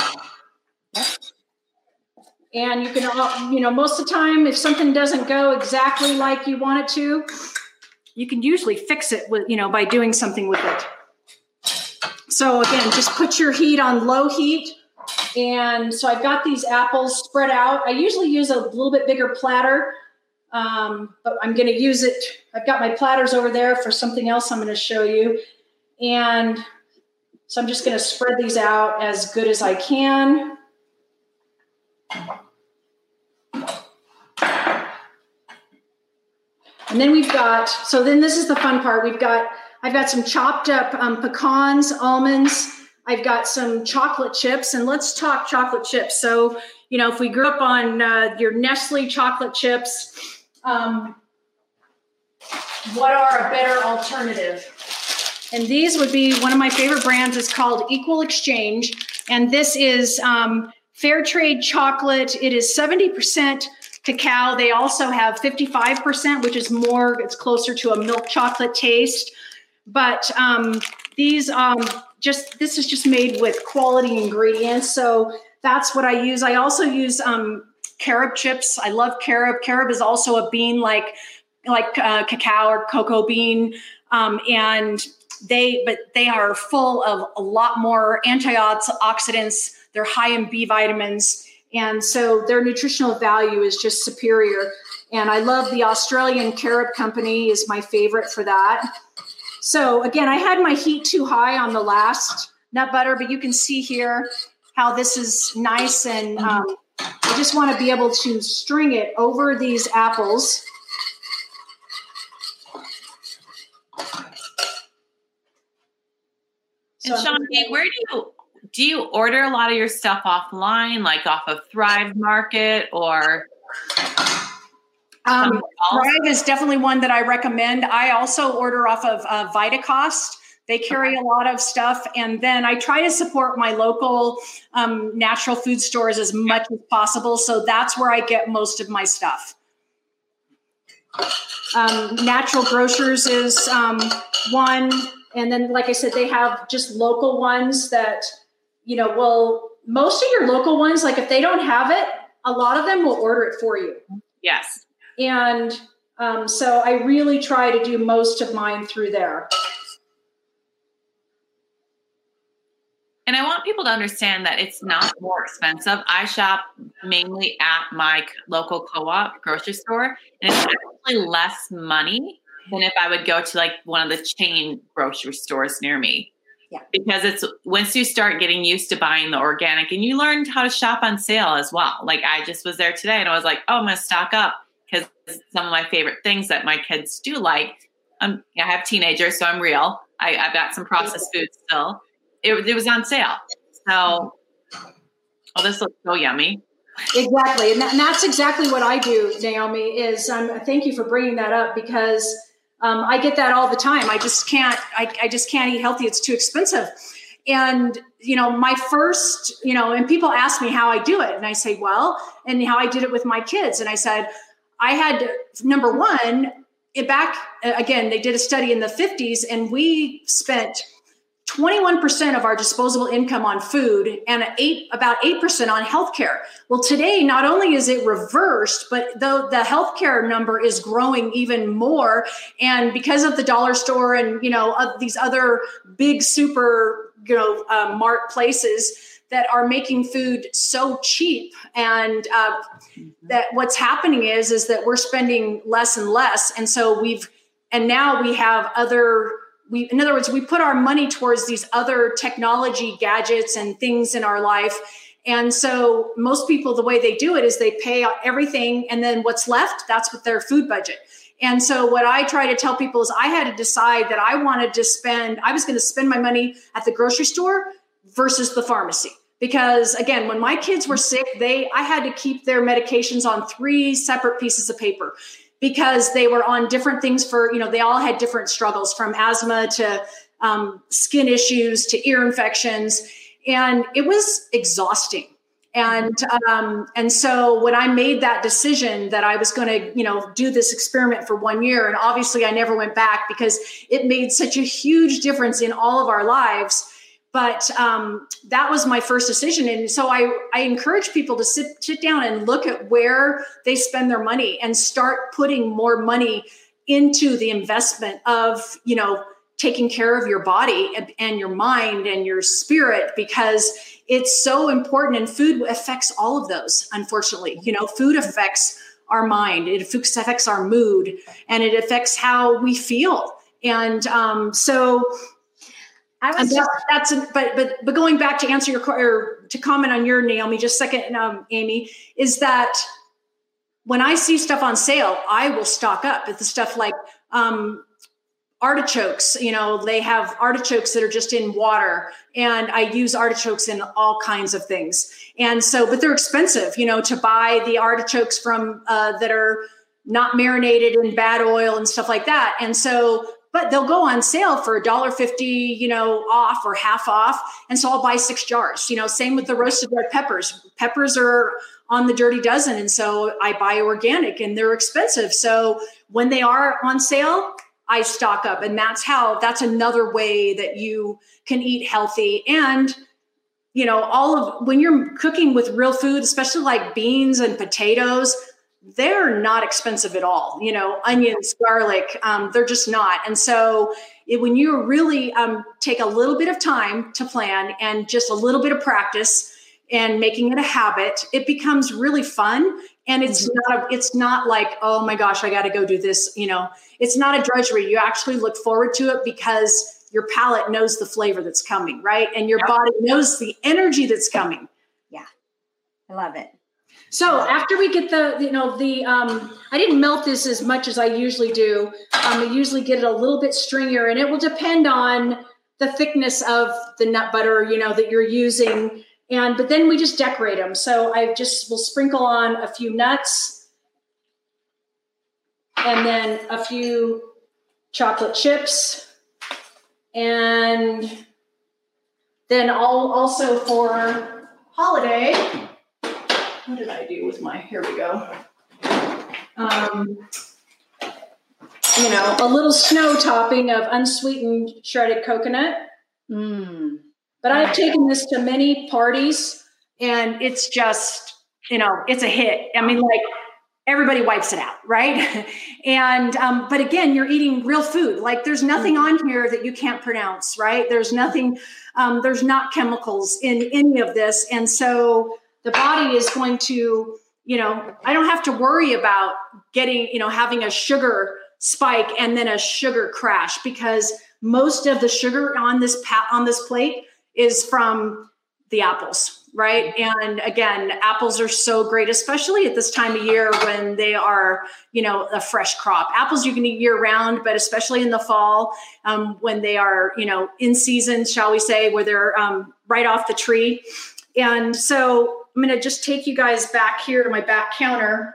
And you can, you know, most of the time, if something doesn't go exactly like you want it to, you can usually fix it with, you know, by doing something with it. So again, just put your heat on low heat and so I've got these apples spread out. I usually use a little bit bigger platter, um, but I'm going to use it. I've got my platters over there for something else I'm going to show you. And so I'm just going to spread these out as good as I can. And then we've got, so then this is the fun part. We've got, I've got some chopped up um, pecans, almonds, I've got some chocolate chips, and let's talk chocolate chips. So, you know, if we grew up on uh, your Nestle chocolate chips, um, what are a better alternative? And these would be one of my favorite brands. It's called Equal Exchange, and this is um, fair trade chocolate. It is 70% cacao. They also have 55%, which is more, it's closer to a milk chocolate taste. But um, these um, just this is just made with quality ingredients. So that's what I use. I also use um, carob chips. I love carob. Carob is also a bean like like uh, cacao or cocoa bean, um, and they but they are full of a lot more antioxidants. They're high in B vitamins, and so their nutritional value is just superior. And I love the Australian carob company is my favorite for that. So again, I had my heat too high on the last nut butter, but you can see here how this is nice and mm-hmm. um, I just want to be able to string it over these apples. So and Shawndi, where do you do you order a lot of your stuff offline, like off of Thrive Market or? Um, Thrive is definitely one that I recommend. I also order off of uh, Vitacost. They carry a lot of stuff. And then I try to support my local um, natural food stores as much as possible. So that's where I get most of my stuff. Um, natural grocers is um, one. And then, like I said, they have just local ones that, you know, will most of your local ones, like if they don't have it, a lot of them will order it for you. Yes. And um, so I really try to do most of mine through there. And I want people to understand that it's not more expensive. I shop mainly at my local co op grocery store, and it's actually less money than if I would go to like one of the chain grocery stores near me. Yeah. Because it's once you start getting used to buying the organic and you learn how to shop on sale as well. Like I just was there today and I was like, oh, I'm going to stock up some of my favorite things that my kids do like. Um, I have teenagers, so I'm real. I, I've got some processed food still it, it was on sale. So, oh, this looks so yummy. Exactly, and, that, and that's exactly what I do, Naomi. Is um, thank you for bringing that up because um, I get that all the time. I just can't. I, I just can't eat healthy. It's too expensive. And you know, my first, you know, and people ask me how I do it, and I say, well, and how I did it with my kids, and I said, I had number one. It back again. They did a study in the '50s, and we spent 21% of our disposable income on food and eight, about 8% on healthcare. Well, today, not only is it reversed, but the, the healthcare number is growing even more. And because of the dollar store and, you know, uh, these other big super, you know, uh, places that are making food so cheap. And uh, that what's happening is, is that we're spending less and less. And so we've, and now we have other we in other words we put our money towards these other technology gadgets and things in our life. And so most people the way they do it is they pay everything and then what's left that's what their food budget. And so what i try to tell people is i had to decide that i wanted to spend i was going to spend my money at the grocery store versus the pharmacy because again when my kids were sick they i had to keep their medications on three separate pieces of paper because they were on different things for, you know, they all had different struggles from asthma to um, skin issues to ear infections. And it was exhausting. And um, and so when I made that decision that I was going to, you know, do this experiment for one year, and obviously I never went back because it made such a huge difference in all of our lives but um, that was my first decision. And so I, I encourage people to sit, sit down and look at where they spend their money and start putting more money into the investment of you know taking care of your body and, and your mind and your spirit because it's so important and food affects all of those unfortunately. You know food affects our mind. It affects our mood and it affects how we feel. And um, so I was just, that's but but but going back to answer your or to comment on your Naomi just second um, Aimee is that when I see stuff on sale I will stock up at the stuff like um, artichokes you know they have artichokes that are just in water and I use artichokes in all kinds of things. And so but they're expensive you know to buy the artichokes from uh, that are not marinated in bad oil and stuff like that. And so but they'll go on sale for a dollar fifty, you know, off or half off. And so I'll buy six jars. You know, same with the roasted red peppers. Peppers are on the dirty dozen, and so I buy organic, and they're expensive. So when they are on sale, I stock up, and that's how. That's another way that you can eat healthy and you know all of when you're cooking with real food especially like beans and potatoes they're not expensive at all. You know, onions, garlic, um, they're just not. And so it, when you really um, take a little bit of time to plan and just a little bit of practice and making it a habit, it becomes really fun. And it's mm-hmm. not a, it's not like oh my gosh I got to go do this. You know, it's not a drudgery. You actually look forward to it because your palate knows the flavor that's coming, right? And your body knows the energy that's coming. Yeah, I love it. So after we get the, you know, the, um, I didn't melt this as much as I usually do. Um, I usually get it a little bit stringier and it will depend on the thickness of the nut butter, you know, that you're using. And but then we just decorate them. So I just will sprinkle on a few nuts and then a few chocolate chips. And then I'll also for holiday, what did I do with my, here we go. Um, you know, a little snow topping of unsweetened shredded coconut. Mm. But I've taken this to many parties and it's just, you know, it's a hit. I mean, like everybody wipes it out, right? <laughs> and, um, but again, you're eating real food. Like there's nothing on here that you can't pronounce, right? There's nothing, um, there's not chemicals in any of this. And so the body is going to, you know, I don't have to worry about getting, you know, having a sugar spike and then a sugar crash because most of the sugar on this pa- on this plate is from the apples, right? And again, apples are so great, especially at this time of year when they are, you know, a fresh crop. Apples you can eat year round, but especially in the fall um, when they are, you know, in season, shall we say, where they're um, right off the tree. And so I'm going to just take you guys back here to my back counter.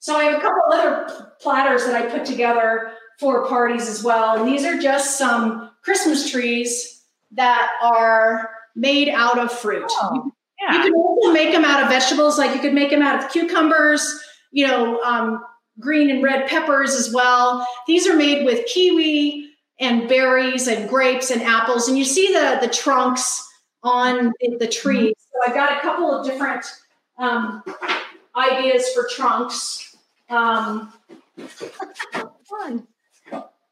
So I have a couple other platters that I put together for parties as well. And these are just some Christmas trees that are made out of fruit. Oh, yeah. You can also make them out of vegetables, like you could make them out of cucumbers, you know, um, green and red peppers as well. These are made with kiwi and berries and grapes and apples. And you see the, the trunks on the, the trees. So I've got a couple of different um, ideas for trunks. Um, Fun.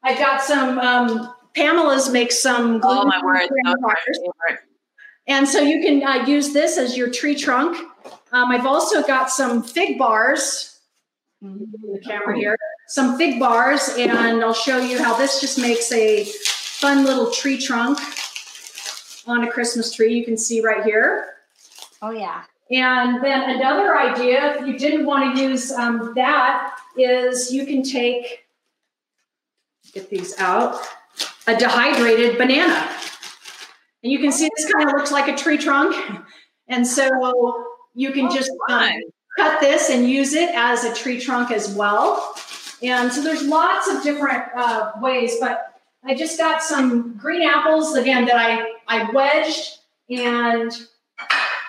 I've got some, um, Pamela's makes some. Oh my word! graham That was my crackers. favorite. And so you can uh, use this as your tree trunk. Um, I've also got some fig bars. The camera here, some fig bars, and I'll show you how this just makes a fun little tree trunk on a Christmas tree. You can see right here. Oh yeah. And then another idea, if you didn't want to use um, that, is you can take, get these out, a dehydrated banana. And you can see this kind of looks like a tree trunk. And so you can Oh, just um, cut this and use it as a tree trunk as well. And so there's lots of different uh, ways, but I just got some green apples again that I, I wedged and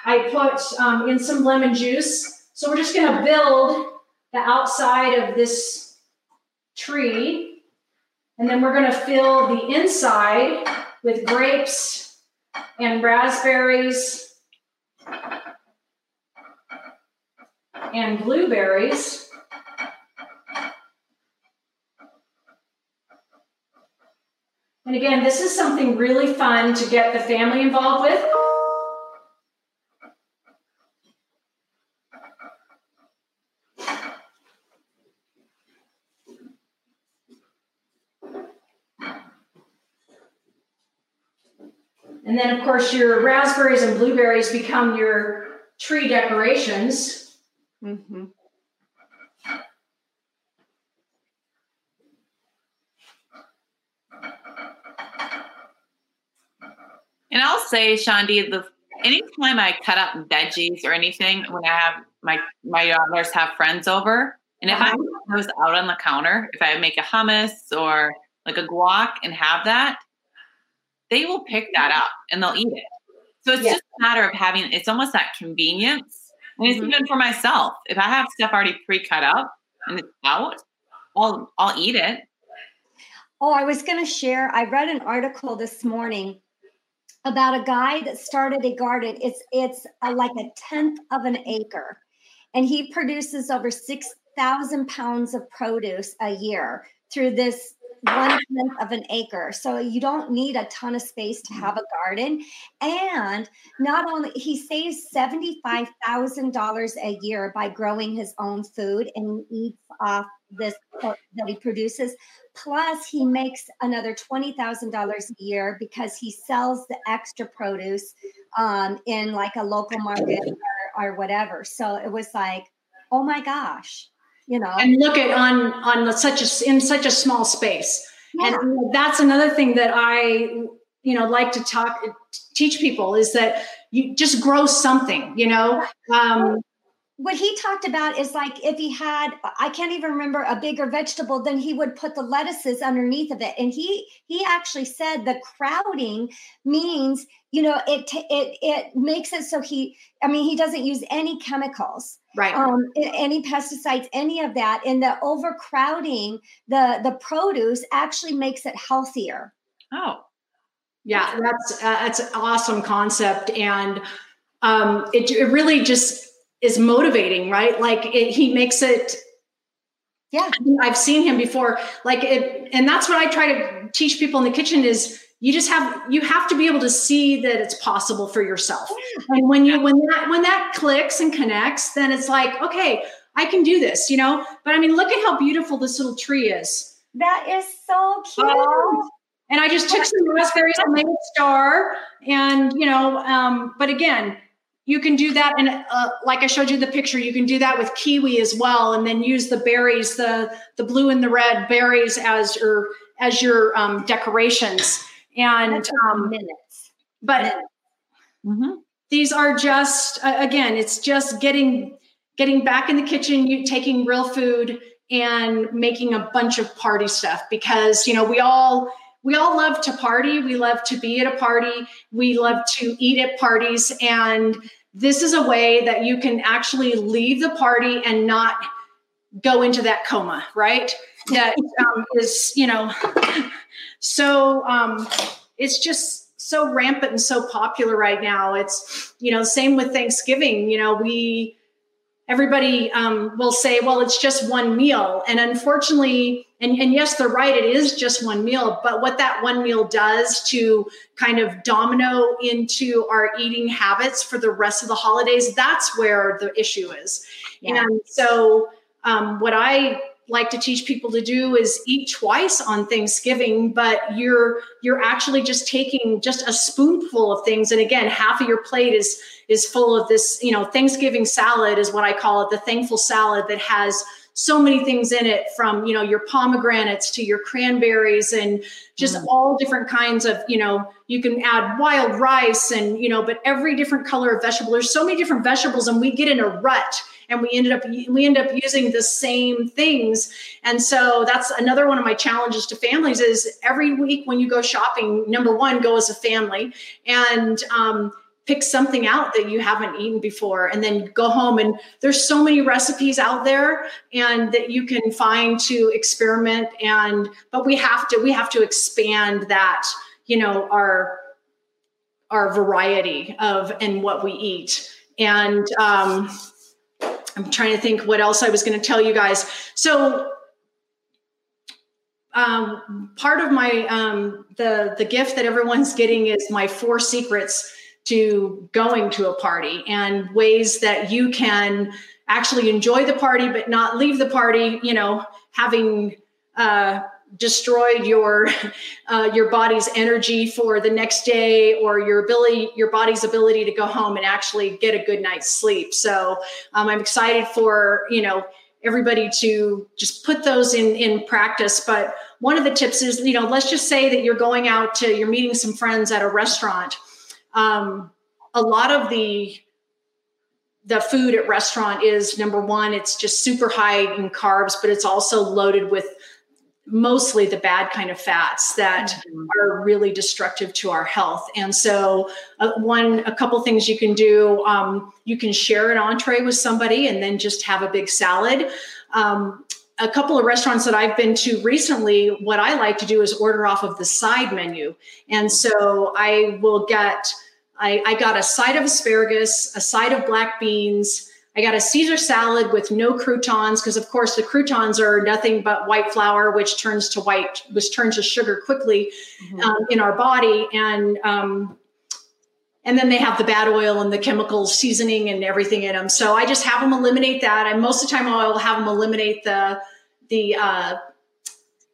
I put um, in some lemon juice. So we're just going to build the outside of this tree. And then we're going to fill the inside with grapes and raspberries and blueberries. And again, this is something really fun to get the family involved with. And then, of course, your raspberries and blueberries become your tree decorations. Mm-hmm. And I'll say, Shawndi, the anytime I cut up veggies or anything, when I have my my daughters have friends over, and if I Uh-huh. put those out on the counter, if I make a hummus or like a guac and have that, they will pick that up and they'll eat it. So it's Yeah. just a matter of having. It's almost that convenience, and it's Mhm. even for myself. If I have stuff already pre-cut up and it's out, I'll I'll eat it. Oh, I was going to share. I read an article this morning about a guy that started a garden. It's it's a, like a tenth of an acre, and he produces over six thousand pounds of produce a year through this one tenth of an acre. So you don't need a ton of space to have a garden, and not only he saves seventy five thousand dollars a year by growing his own food, and he eats off this that he produces Plus, he makes another twenty thousand dollars a year because he sells the extra produce um, in like a local market or, or whatever. So it was like, oh my gosh, you know. And look at on on such a in such a small space. Yeah. And that's another thing that I, you know, like to talk, teach people is that you just grow something, you know. Um, what he talked about is like if he had i can't even remember a bigger vegetable then he would put the lettuces underneath of it and he he actually said the crowding means you know it it it makes it so he i mean he doesn't use any chemicals right. Um any pesticides any of that and the overcrowding the the produce actually makes it healthier. Oh. Yeah that's uh, that's an awesome concept and um it, it really just is motivating right? Like it, he makes it yeah. I've seen him before like it and that's what i try to teach people in the kitchen is you just have you have to be able to see that it's possible for yourself. And when you when that when that clicks and connects then it's like okay i can do this you know? But i mean look at how beautiful this little tree is. That is so cute. oh, and i just took some raspberries and made a star and you know um, but again you can do that and uh, like i showed you the picture you can do that with kiwi as well and then use the berries the the blue and the red berries as your as your um, decorations and um, minutes. but minutes. Mm-hmm. these are just uh, again it's just getting getting back in the kitchen you taking real food and making a bunch of party stuff because you know we all we all love to party. We love to be at a party. We love to eat at parties. And this is a way that you can actually leave the party and not go into that coma right that um, is you know so um, it's just so rampant and so popular right now. It's you know same with Thanksgiving. You know we everybody um, will say, well, it's just one meal, and unfortunately. And, and yes, they're right. It is just one meal. But what that one meal does to kind of domino into our eating habits for the rest of the holidays, that's where the issue is. Yeah. And so, um, what I like to teach people to do is eat twice on Thanksgiving, but you're you're actually just taking just a spoonful of things. And again, half of your plate is is full of this, you know, Thanksgiving salad is what I call it, the thankful salad that has so many things in it from you know your pomegranates to your cranberries and just mm. all different kinds of you know you can add wild rice and you know but every different color of vegetable. There's so many different vegetables and we get in a rut and we ended up we end up using the same things. And so that's another one of my challenges to families is every week when you go shopping number one go as a family. And um, pick something out that you haven't eaten before and then go home and there's so many recipes out there and that you can find to experiment and but we have to we have to expand that you know our our variety of and what we eat and um I'm trying to think what else I was going to tell you guys. So, um, part of my um, the the gift that everyone's getting is my four secrets to going to a party and ways that you can actually enjoy the party but not leave the party. You know, having uh, destroyed your <laughs> uh, your body's energy for the next day or your ability your body's ability to go home and actually get a good night's sleep so um, i'm excited for you know everybody to just put those in in practice but one of the tips is you know let's just say that you're going out to you're meeting some friends at a restaurant um, a lot of the the food at restaurant is number one it's just super high in carbs but it's also loaded with mostly the bad kind of fats that mm-hmm. are really destructive to our health. And so, uh, one, a couple things you can do um, you can share an entree with somebody and then just have a big salad. Um, a couple of restaurants that I've been to recently, what I like to do is order off of the side menu. And so I will get, I, I got a side of asparagus, a side of black beans, I got a Caesar salad with no croutons because, of course, the croutons are nothing but white flour, which turns to white, which turns to sugar quickly mm-hmm. um, in our body, and um, and then they have the bad oil and the chemicals, seasoning, and everything in them. So I just have them eliminate that. And most of the time, I will have them eliminate the the uh,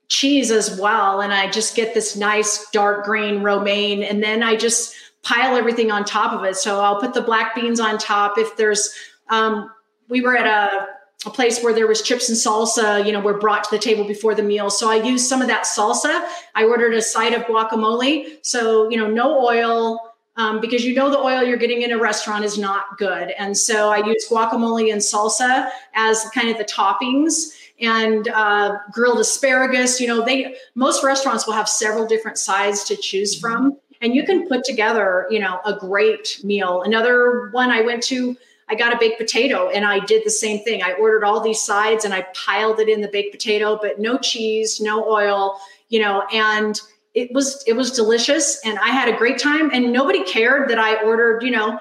cheese as well, and I just get this nice dark green romaine, and then I just pile everything on top of it. So I'll put the black beans on top if there's um, we were at a a place where there was chips and salsa, you know, were brought to the table before the meal. So I used some of that salsa. I ordered a side of guacamole. So, you know, no oil, um, because you know the oil you're getting in a restaurant is not good. And so I use guacamole and salsa as kind of the toppings and uh, grilled asparagus. You know, they most restaurants will have several different sides to choose from, and you can put together, you know, a great meal. Another one I went to I got a baked potato and I did the same thing. I ordered all these sides and I piled it in the baked potato, but no cheese, no oil, you know, and it was it was delicious and I had a great time and nobody cared that I ordered, you know,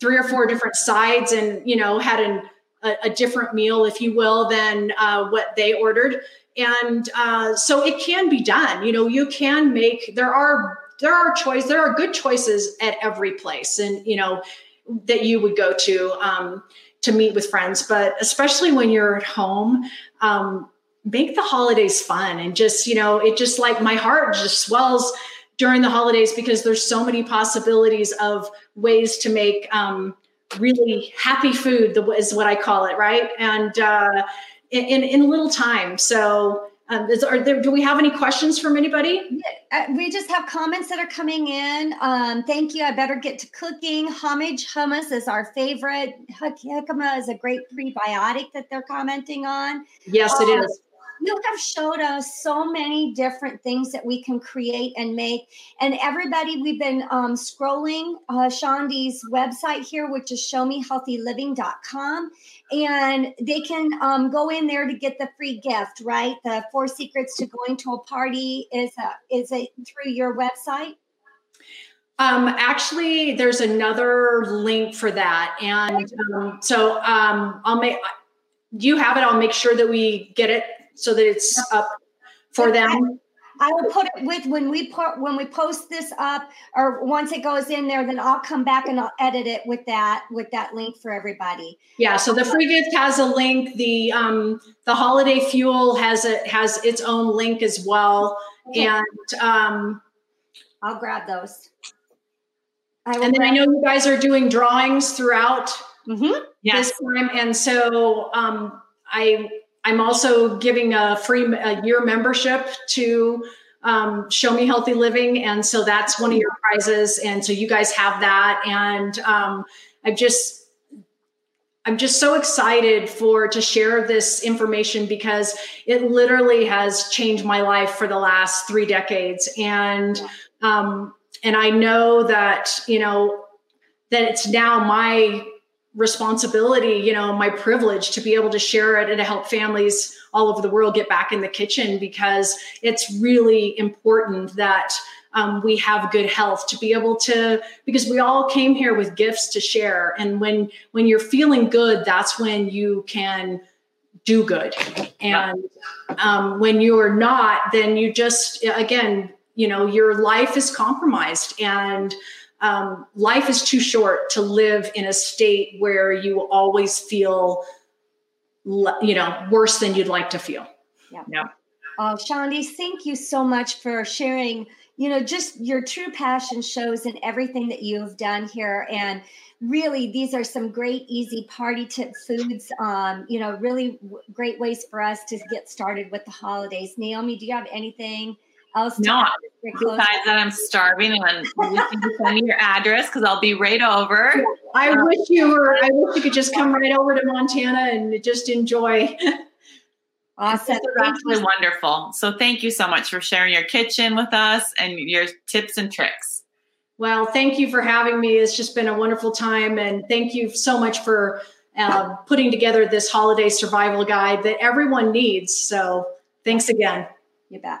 three or four different sides and, you know, had an, a, a different meal, if you will, than uh, what they ordered. And uh, so it can be done. You know, you can make there are there are choice there are good choices at every place and you know that you would go to um, to meet with friends. But especially when you're at home, um, make the holidays fun and just you know it just like my heart just swells during the holidays because there's so many possibilities of ways to make um, really happy food is what i call it right and uh, in, in little time so um, is, are there, do we have any questions from anybody? Uh, we just have comments that are coming in. Um, thank you. I better get to cooking. Homage hummus is our favorite. Jicama is a great prebiotic that they're commenting on. Yes, it um, is you have showed us so many different things that we can create and make. And everybody, we've been um, scrolling uh, Shawndi's website here, which is showmehealthyliving.com. And they can um, go in there to get the free gift, right? The four secrets to going to a party is a, is it through your website? Um, actually, there's another link for that, and um, so um, I'll make. You have it? I'll make sure that we get it so that it's up for them? I will put it with when we put when we post this up or once it goes in there, then I'll come back and I'll edit it with that with that link for everybody. Yeah, so the free gift has a link. The um the holiday fuel has a has its own link as well. Okay. And um I'll grab those. and then I know you guys are doing drawings throughout mm-hmm. yes. this time. And so um I I'm also giving a free a year membership to um, Show Me Healthy Living, and so that's one of your prizes. And so you guys have that, and um, I've just I'm just so excited for to share this information because it literally has changed my life for the last three decades, and um, and I know that you know that it's now my responsibility, you know, my privilege to be able to share it and to help families all over the world get back in the kitchen because it's really important that um, we have good health to be able to because we all came here with gifts to share. And when when you're feeling good that's when you can do good. And um, when you're not then you just again you know your life is compromised. And um, life is too short to live in a state where you always feel, you know, worse than you'd like to feel. Yeah. Yeah. Oh, Shawndi, thank you so much for sharing. You know, just your true passion shows in everything that you've done here, and really, these are some great, easy party tip foods. Um, you know, really w- great ways for us to get started with the holidays. Naomi, do you have anything? Else? No, besides that, I'm starving, and you can send me your address because I'll be right over. I um, wish you were. I wish you could just come right over to Montana and just enjoy. <laughs> Awesome. This is absolutely wonderful. So thank you so much for sharing your kitchen with us and your tips and tricks. Well, thank you for having me. It's just been a wonderful time, and thank you so much for uh, putting together this holiday survival guide that everyone needs. So thanks again. You bet.